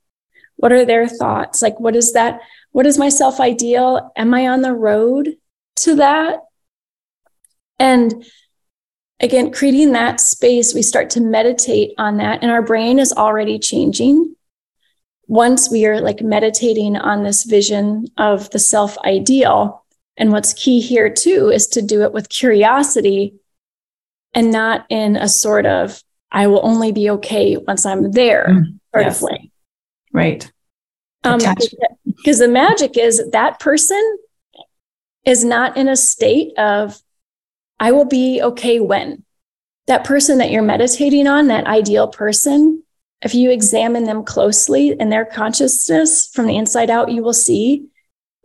[SPEAKER 2] What are their thoughts? Like, what is that? What is my self ideal? Am I on the road to that? And again, creating that space, we start to meditate on that, and our brain is already changing. Once we are like meditating on this vision of the self ideal, and what's key here too is to do it with curiosity and not in a sort of, I will only be okay once I'm there mm, sort yes. of way.
[SPEAKER 1] Right.
[SPEAKER 2] Um, because the magic is that person is not in a state of, I will be okay when. That person that you're meditating on, that ideal person, if you examine them closely in their consciousness from the inside out, you will see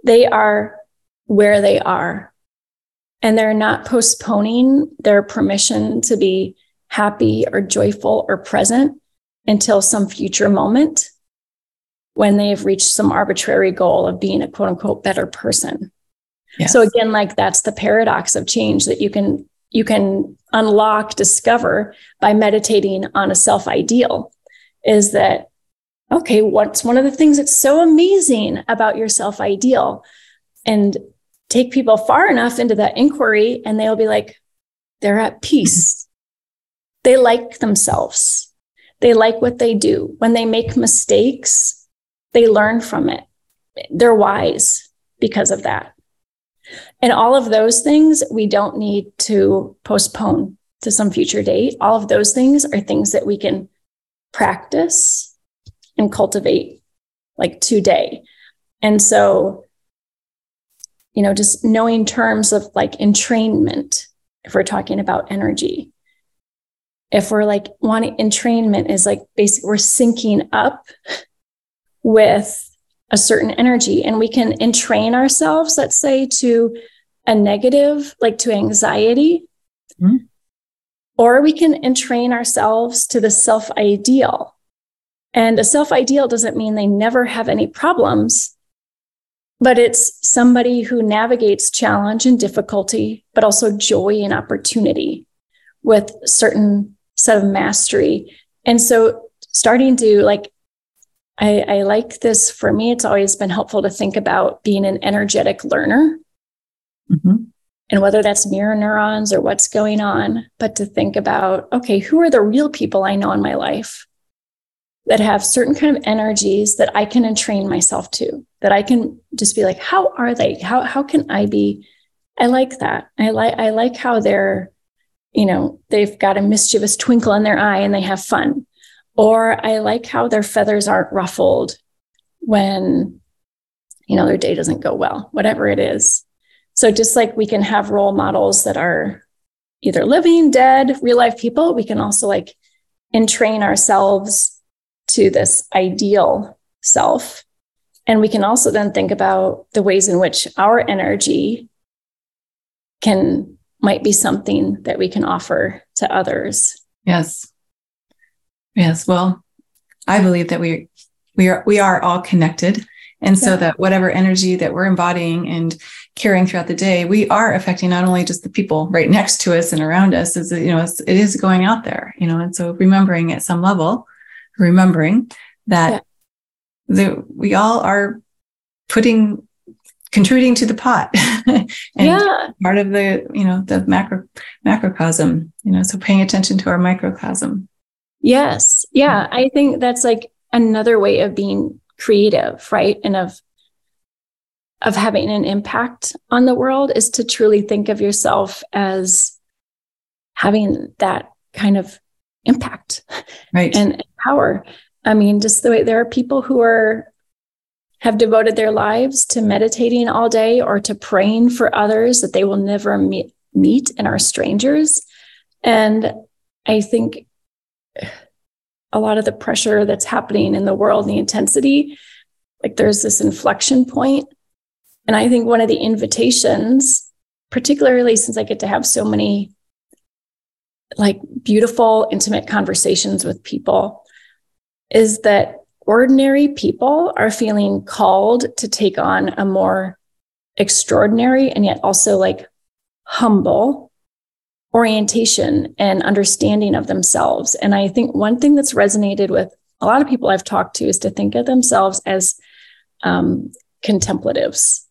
[SPEAKER 2] they are where they are. And they're not postponing their permission to be happy or joyful or present until some future moment when they've reached some arbitrary goal of being a quote unquote better person. Yes. So again, like that's the paradox of change that you can you can unlock, discover by meditating on a self ideal is that okay, what's one of the things that's so amazing about your self ideal? And take people far enough into that inquiry and they'll be like, they're at peace. Mm-hmm. They like themselves. They like what they do. When they make mistakes, they learn from it. They're wise because of that. And all of those things we don't need to postpone to some future date. All of those things are things that we can practice and cultivate like today. And so, you know, just knowing terms of like entrainment, if we're talking about energy, if we're like wanting entrainment is like basically we're syncing up with a certain energy and we can entrain ourselves let's say to a negative like to anxiety. Mm-hmm. or we can entrain ourselves to the self ideal and a self ideal doesn't mean they never have any problems but it's somebody who navigates challenge and difficulty but also joy and opportunity with certain set of mastery. And so starting to like I, I like this. For me, it's always been helpful to think about being an energetic learner. Mm-hmm. And whether that's mirror neurons or what's going on, but to think about, okay, who are the real people I know in my life that have certain kind of energies that I can entrain myself to, that I can just be like, how are they? How, how can I be? I like that. I like, I like how they're, you know, they've got a mischievous twinkle in their eye and they have fun or I like how their feathers aren't ruffled when, you know, their day doesn't go well, whatever it is. So just like we can have role models that are either living, dead, real life people, we can also like entrain ourselves to this ideal self. And we can also then think about the ways in which our energy can might be something that we can offer to others.
[SPEAKER 1] Yes. Yes. Well, I believe that we we are we are all connected. And so yeah. that whatever energy that we're embodying and carrying throughout the day, we are affecting not only just the people right next to us and around us, is you know, it's, it is going out there, you know, and so remembering at some level, remembering that yeah. the, we all are putting contributing to the pot and yeah. part of the you know the macro macrocosm you know so paying attention to our microcosm
[SPEAKER 2] Yes. Yeah. I think that's like another way of being creative, right? And of of having an impact on the world is to truly think of yourself as having that kind of impact
[SPEAKER 1] right.
[SPEAKER 2] and power. I mean, just the way there are people who are have devoted their lives to meditating all day or to praying for others that they will never meet, meet and are strangers. And I think a lot of the pressure that's happening in the world, the intensity, like there's this inflection point. And I think one of the invitations, particularly since I get to have so many like beautiful, intimate conversations with people is that ordinary people are feeling called to take on a more extraordinary and yet also like humble orientation and understanding of themselves. And I think one thing that's resonated with a lot of people I've talked to is to think of themselves as um, contemplatives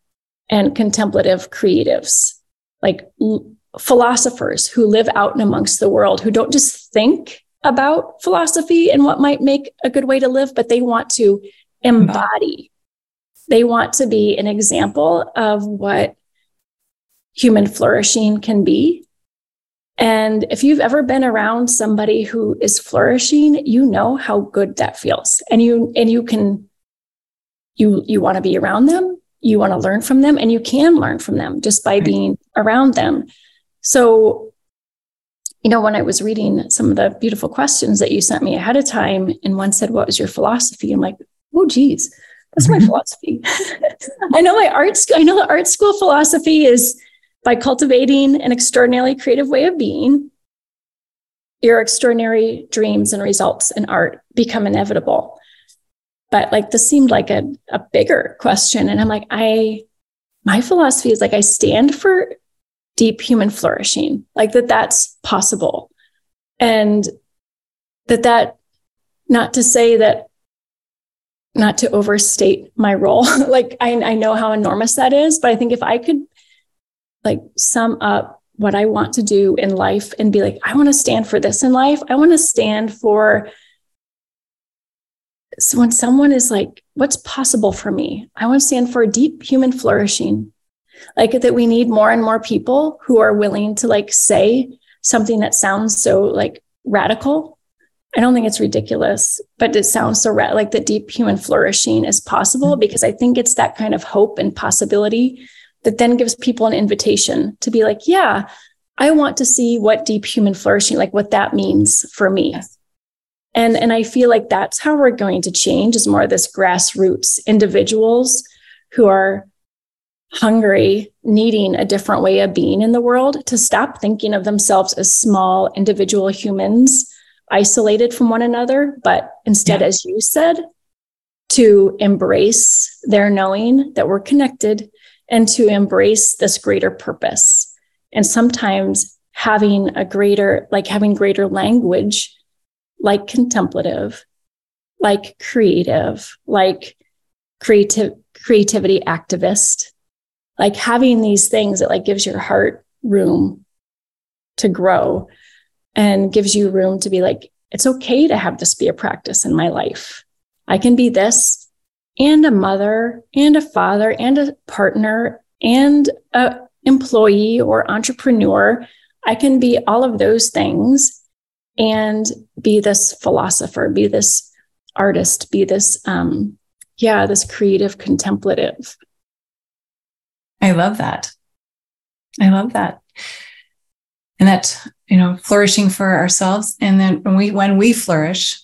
[SPEAKER 2] and contemplative creatives, like l- philosophers who live out and amongst the world, who don't just think about philosophy and what might make a good way to live, but they want to embody. They want to be an example of what human flourishing can be. And if you've ever been around somebody who is flourishing, you know how good that feels. And you and you can you you want to be around them, you want to learn from them and you can learn from them just by right. being around them. So you know, when I was reading some of the beautiful questions that you sent me ahead of time, and one said, What was your philosophy? I'm like, Oh, geez, that's my mm-hmm. philosophy. I know my art school, I know the art school philosophy is by cultivating an extraordinarily creative way of being, your extraordinary dreams and results in art become inevitable. But like this seemed like a, a bigger question. And I'm like, I, my philosophy is like, I stand for deep human flourishing, like that that's possible. And that that, not to say that, not to overstate my role, like I, I know how enormous that is, but I think if I could like sum up what I want to do in life and be like, I want to stand for this in life. I want to stand for so when someone is like, what's possible for me? I want to stand for deep human flourishing like that we need more and more people who are willing to like say something that sounds so like radical i don't think it's ridiculous but it sounds so ra- like the deep human flourishing is possible mm-hmm. because i think it's that kind of hope and possibility that then gives people an invitation to be like yeah i want to see what deep human flourishing like what that means for me yes. and and i feel like that's how we're going to change is more of this grassroots individuals who are hungry, needing a different way of being in the world, to stop thinking of themselves as small individual humans isolated from one another, but instead, yeah. as you said, to embrace their knowing that we're connected and to embrace this greater purpose. And sometimes having a greater, like having greater language, like contemplative, like creative, like creative, creativity activist, like having these things that like gives your heart room to grow and gives you room to be like it's okay to have this be a practice in my life i can be this and a mother and a father and a partner and a employee or entrepreneur i can be all of those things and be this philosopher be this artist be this um yeah this creative contemplative
[SPEAKER 1] I love that. I love that. And that, you know, flourishing for ourselves. And then when we when we flourish,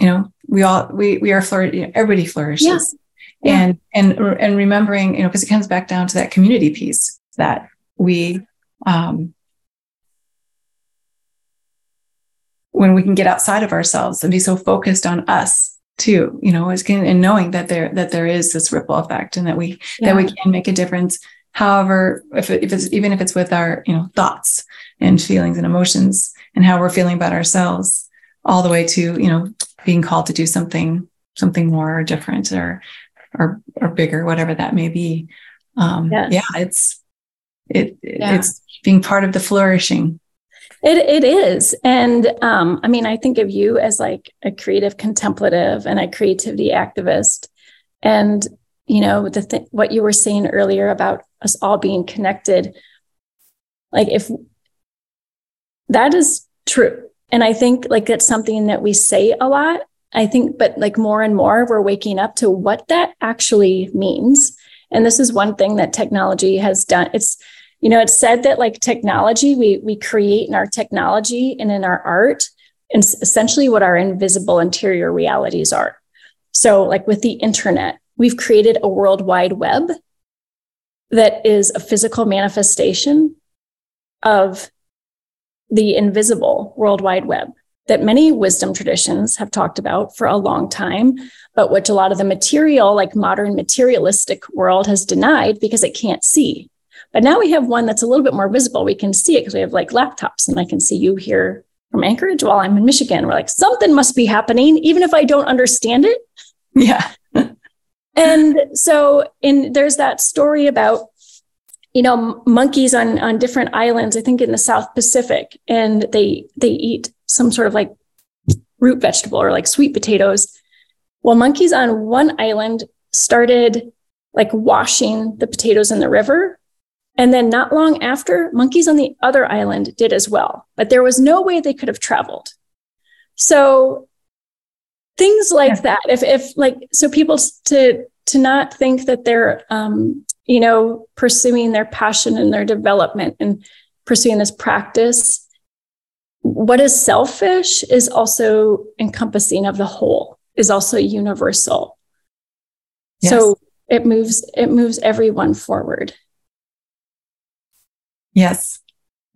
[SPEAKER 1] you know, we all we we are flourishing, everybody flourishes. Yeah. And and and remembering, you know, because it comes back down to that community piece that we um when we can get outside of ourselves and be so focused on us too you know is and knowing that there that there is this ripple effect and that we yeah. that we can make a difference however if, it, if it's even if it's with our you know thoughts and feelings and emotions and how we're feeling about ourselves all the way to you know being called to do something something more or different or or or bigger whatever that may be um yes. yeah it's it yeah. it's being part of the flourishing
[SPEAKER 2] it it is, and um, I mean, I think of you as like a creative contemplative and a creativity activist, and you know the th- what you were saying earlier about us all being connected. Like if that is true, and I think like that's something that we say a lot. I think, but like more and more, we're waking up to what that actually means. And this is one thing that technology has done. It's you know it's said that like technology we we create in our technology and in our art and essentially what our invisible interior realities are so like with the internet we've created a world wide web that is a physical manifestation of the invisible World Wide Web that many wisdom traditions have talked about for a long time, but which a lot of the material, like modern materialistic world, has denied because it can't see. But now we have one that's a little bit more visible. We can see it because we have like laptops, and I can see you here from Anchorage while I'm in Michigan. We're like, something must be happening, even if I don't understand it.
[SPEAKER 1] Yeah.
[SPEAKER 2] and so in there's that story about you know monkeys on on different islands i think in the south pacific and they they eat some sort of like root vegetable or like sweet potatoes well monkeys on one island started like washing the potatoes in the river and then not long after monkeys on the other island did as well but there was no way they could have traveled so things like yeah. that if if like so people to to not think that they're um you know, pursuing their passion and their development and pursuing this practice. What is selfish is also encompassing of the whole, is also universal. Yes. So it moves, it moves everyone forward.
[SPEAKER 1] Yes,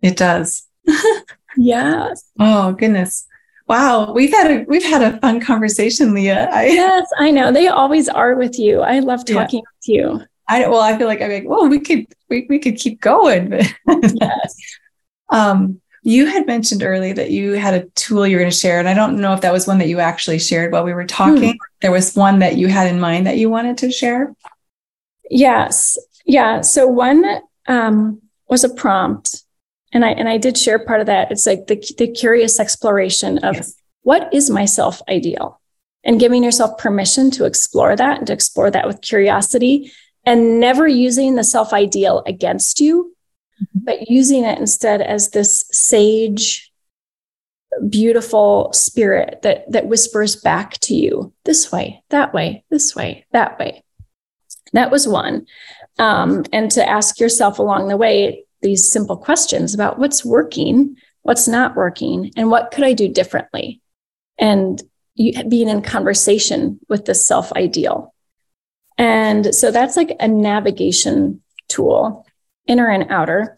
[SPEAKER 1] it does.
[SPEAKER 2] yes.
[SPEAKER 1] Oh goodness. Wow, we've had a we've had a fun conversation, Leah.
[SPEAKER 2] I, yes, I know. They always are with you. I love talking yeah. with you.
[SPEAKER 1] I well, I feel like I'm like, well, we could we, we could keep going. yes. um, you had mentioned earlier that you had a tool you were going to share, and I don't know if that was one that you actually shared while we were talking. Hmm. There was one that you had in mind that you wanted to share.
[SPEAKER 2] Yes, yeah. So one um, was a prompt, and I and I did share part of that. It's like the the curious exploration of yes. what is my self ideal, and giving yourself permission to explore that and to explore that with curiosity and never using the self ideal against you, mm-hmm. but using it instead as this sage, beautiful spirit that, that whispers back to you this way, that way, this way, that way. That was one. Um, and to ask yourself along the way these simple questions about what's working, what's not working, and what could I do differently? And you, being in conversation with the self ideal. And so that's like a navigation tool, inner and outer.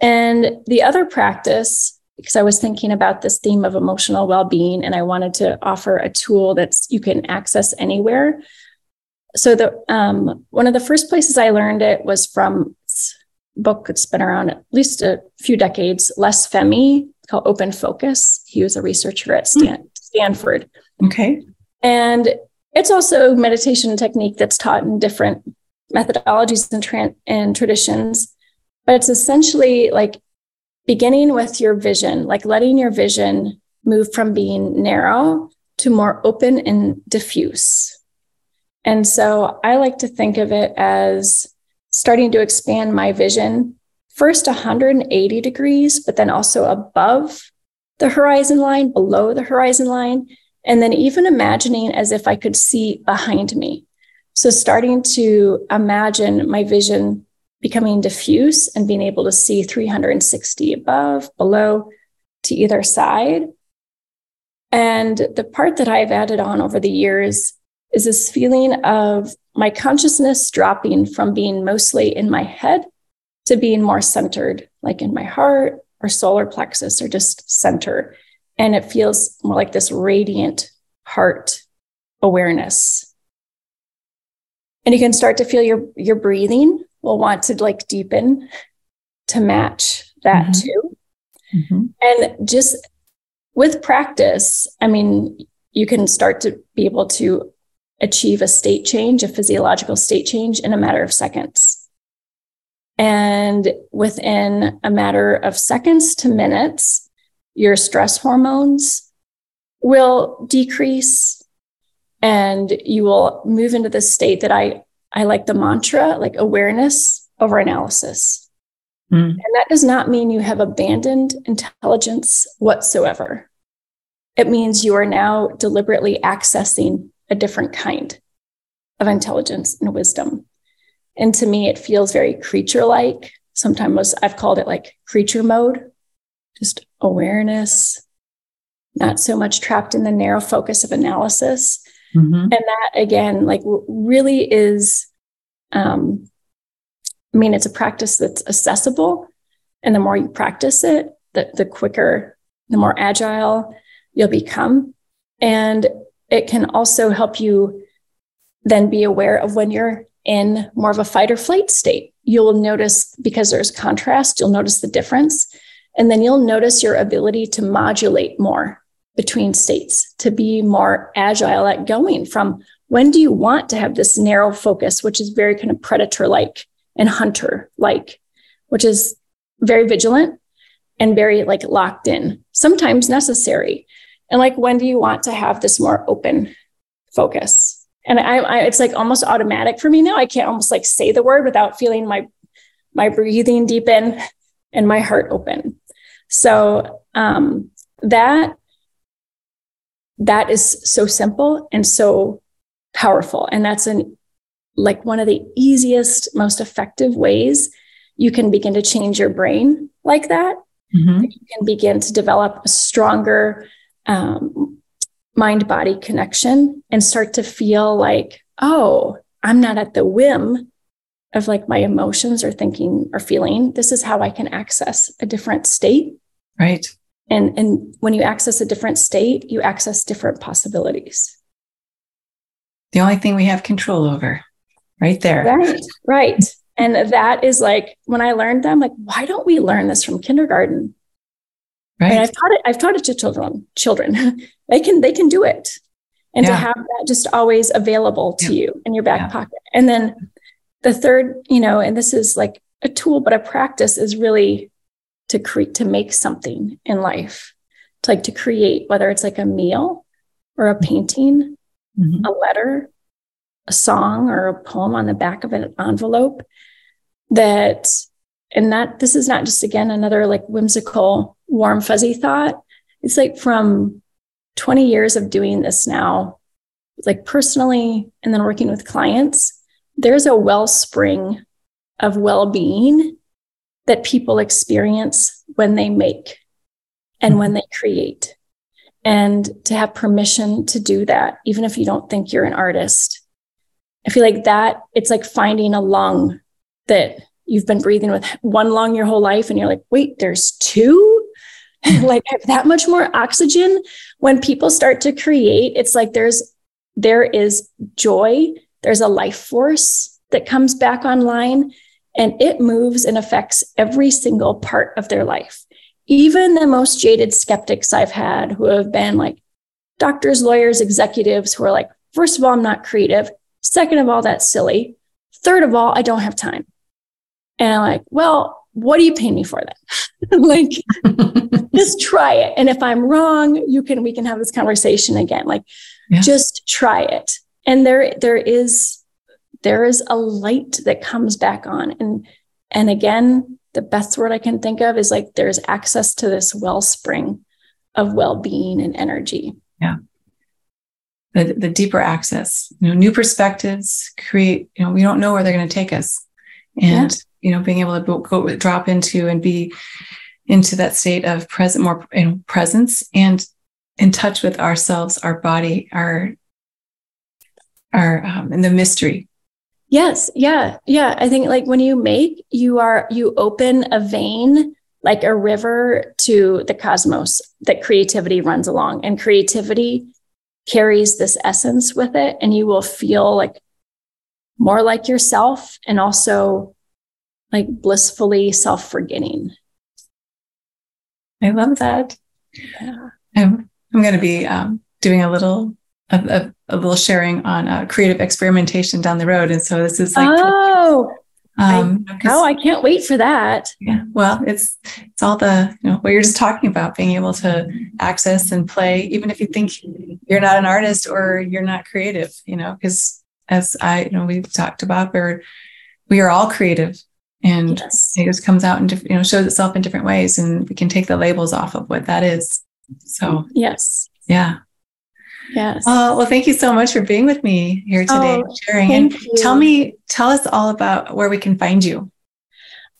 [SPEAKER 2] And the other practice, because I was thinking about this theme of emotional well being, and I wanted to offer a tool that's you can access anywhere. So the um, one of the first places I learned it was from a book that's been around at least a few decades, Les Fehmi, called Open Focus. He was a researcher at hmm. Stan- Stanford.
[SPEAKER 1] Okay.
[SPEAKER 2] And it's also meditation technique that's taught in different methodologies and, tra- and traditions, but it's essentially like beginning with your vision, like letting your vision move from being narrow to more open and diffuse. And so I like to think of it as starting to expand my vision first 180 degrees, but then also above the horizon line, below the horizon line, and then even imagining as if I could see behind me. So starting to imagine my vision becoming diffuse and being able to see 360 above, below, to either side. And the part that I've added on over the years is this feeling of my consciousness dropping from being mostly in my head to being more centered, like in my heart or solar plexus or just center and it feels more like this radiant heart awareness and you can start to feel your your breathing will want to like deepen to match that mm-hmm. too mm-hmm. and just with practice i mean you can start to be able to achieve a state change a physiological state change in a matter of seconds and within a matter of seconds to minutes your stress hormones will decrease and you will move into the state that I, I like the mantra, like awareness over analysis. Mm. And that does not mean you have abandoned intelligence whatsoever. It means you are now deliberately accessing a different kind of intelligence and wisdom. And to me, it feels very creature like. Sometimes I've called it like creature mode, just awareness, not so much trapped in the narrow focus of analysis. Mm-hmm. And that again, like really is, um, I mean, it's a practice that's accessible. And the more you practice it, the, the quicker, the more agile you'll become. And it can also help you then be aware of when you're in more of a fight or flight state. You'll notice because there's contrast, you'll notice the difference. And then you'll notice your ability to modulate more between states, to be more agile at going from when do you want to have this narrow focus, which is very kind of predator like and hunter like, which is very vigilant and very like locked in, sometimes necessary. And like, when do you want to have this more open focus? And I, I, it's like almost automatic for me now. I can't almost like say the word without feeling my, my breathing deepen and my heart open. So um, that, that is so simple and so powerful. And that's an like one of the easiest, most effective ways you can begin to change your brain like that. Mm-hmm. You can begin to develop a stronger um, mind body connection and start to feel like, oh, I'm not at the whim of like my emotions or thinking or feeling. This is how I can access a different state.
[SPEAKER 1] Right.
[SPEAKER 2] And, and when you access a different state, you access different possibilities.
[SPEAKER 1] The only thing we have control over, right there.
[SPEAKER 2] Right. Right. And that is like when I learned them, like, why don't we learn this from kindergarten? Right. And I've taught it, I've taught it to children, children. they can, they can do it. And yeah. to have that just always available to yeah. you in your back yeah. pocket. And then the third, you know, and this is like a tool, but a practice is really to create, to make something in life, to like to create, whether it's like a meal or a painting, mm-hmm. a letter, a song or a poem on the back of an envelope that and that this is not just again another like whimsical warm fuzzy thought it's like from 20 years of doing this now like personally and then working with clients there's a wellspring of well-being that people experience when they make and when they create and to have permission to do that even if you don't think you're an artist i feel like that it's like finding a lung that you've been breathing with one lung your whole life and you're like, wait, there's two? like that much more oxygen. When people start to create, it's like there's there is joy, there's a life force that comes back online and it moves and affects every single part of their life. Even the most jaded skeptics I've had who have been like doctors, lawyers, executives who are like, first of all, I'm not creative. Second of all, that's silly. Third of all, I don't have time. And I'm like, well, what do you pay me for then? like, just try it. And if I'm wrong, you can, we can have this conversation again. Like, yeah. just try it. And there, there is, there is a light that comes back on. And, and again, the best word I can think of is like, there's access to this wellspring of well-being and energy.
[SPEAKER 1] Yeah. The, the deeper access, you know, new perspectives create, you know, we don't know where they're going to take us. And yeah you know, being able to go drop into and be into that state of present, more you know, presence and in touch with ourselves, our body, our, our, um, and the mystery.
[SPEAKER 2] Yes. Yeah. Yeah. I think like when you make, you are, you open a vein like a river to the cosmos that creativity runs along and creativity carries this essence with it and you will feel like more like yourself and also like blissfully self forgetting.
[SPEAKER 1] I love that. Yeah. I'm, I'm going to be um, doing a little a, a, a, little sharing on uh, creative experimentation down the road, and so this is like
[SPEAKER 2] oh. Um, I, oh, I can't wait for that.
[SPEAKER 1] Yeah. Well, it's it's all the you know what you're just talking about, being able to access and play, even if you think you're not an artist or you're not creative. You know, because as I you know we've talked about, we're we are all creative and yes. it just comes out and you know shows itself in different ways and we can take the labels off of what that is so
[SPEAKER 2] yes
[SPEAKER 1] yeah
[SPEAKER 2] yes
[SPEAKER 1] uh, well thank you so much for being with me here today oh, sharing and you. tell me tell us all about where we can find you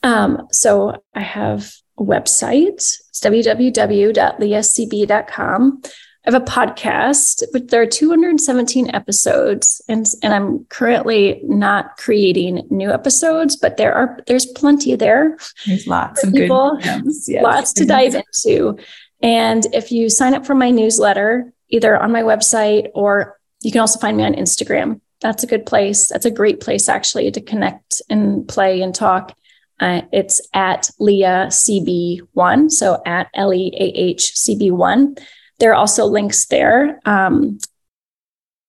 [SPEAKER 2] um, so i have a website it's www.leahcb.com I have a podcast, but there are 217 episodes, and and I'm currently not creating new episodes, but there are there's plenty there.
[SPEAKER 1] There's lots of people, good
[SPEAKER 2] yes, yes. lots to dive into. And if you sign up for my newsletter, either on my website or you can also find me on Instagram. That's a good place. That's a great place actually to connect and play and talk. Uh, it's at Leah CB1, so at L E A H CB1. There are also links there um,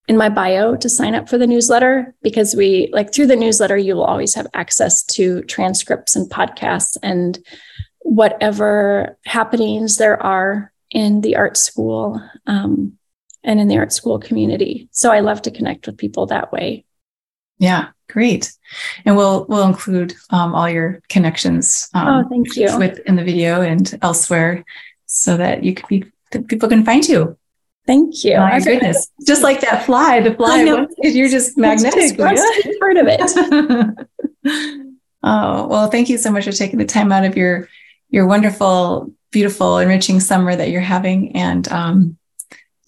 [SPEAKER 2] in my bio to sign up for the newsletter because we, like through the newsletter, you will always have access to transcripts and podcasts and whatever happenings there are in the art school um, and in the art school community. So I love to connect with people that way.
[SPEAKER 1] Yeah, great. And we'll we'll include um, all your connections.
[SPEAKER 2] Um, oh, thank you.
[SPEAKER 1] With in the video and elsewhere, so that you can be people can find you.
[SPEAKER 2] Thank you.
[SPEAKER 1] Oh, my goodness, just like that fly, the fly. You're just magnetic.
[SPEAKER 2] Part of it.
[SPEAKER 1] oh well, thank you so much for taking the time out of your your wonderful, beautiful, enriching summer that you're having, and um,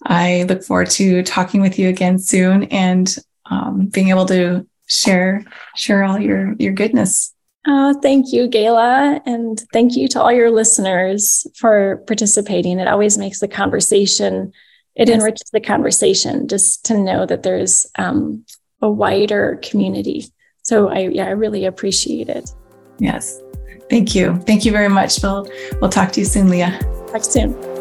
[SPEAKER 1] I look forward to talking with you again soon and um, being able to share share all your your goodness.
[SPEAKER 2] Oh, thank you, Gayla, and thank you to all your listeners for participating. It always makes the conversation, it yes. enriches the conversation just to know that there's um, a wider community. So I yeah, I really appreciate it.
[SPEAKER 1] Yes. Thank you. Thank you very much. We'll we'll talk to you soon, Leah.
[SPEAKER 2] Talk soon.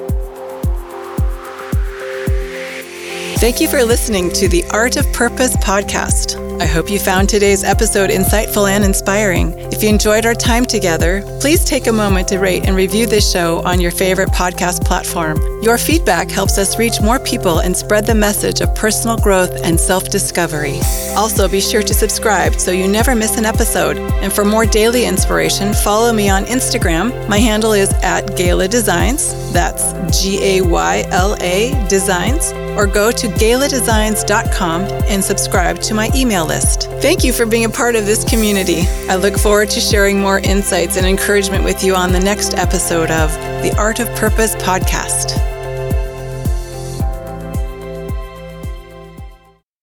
[SPEAKER 1] Thank you for listening to the Art of Purpose podcast. I hope you found today's episode insightful and inspiring. If you enjoyed our time together, please take a moment to rate and review this show on your favorite podcast platform. Your feedback helps us reach more people and spread the message of personal growth and self discovery. Also, be sure to subscribe so you never miss an episode. And for more daily inspiration, follow me on Instagram. My handle is at Gayla Designs. That's G A Y L A Designs or go to gayladesigns.com and subscribe to my email list. Thank you for being a part of this community. I look forward to sharing more insights and encouragement with you on the next episode of the Art of Purpose podcast.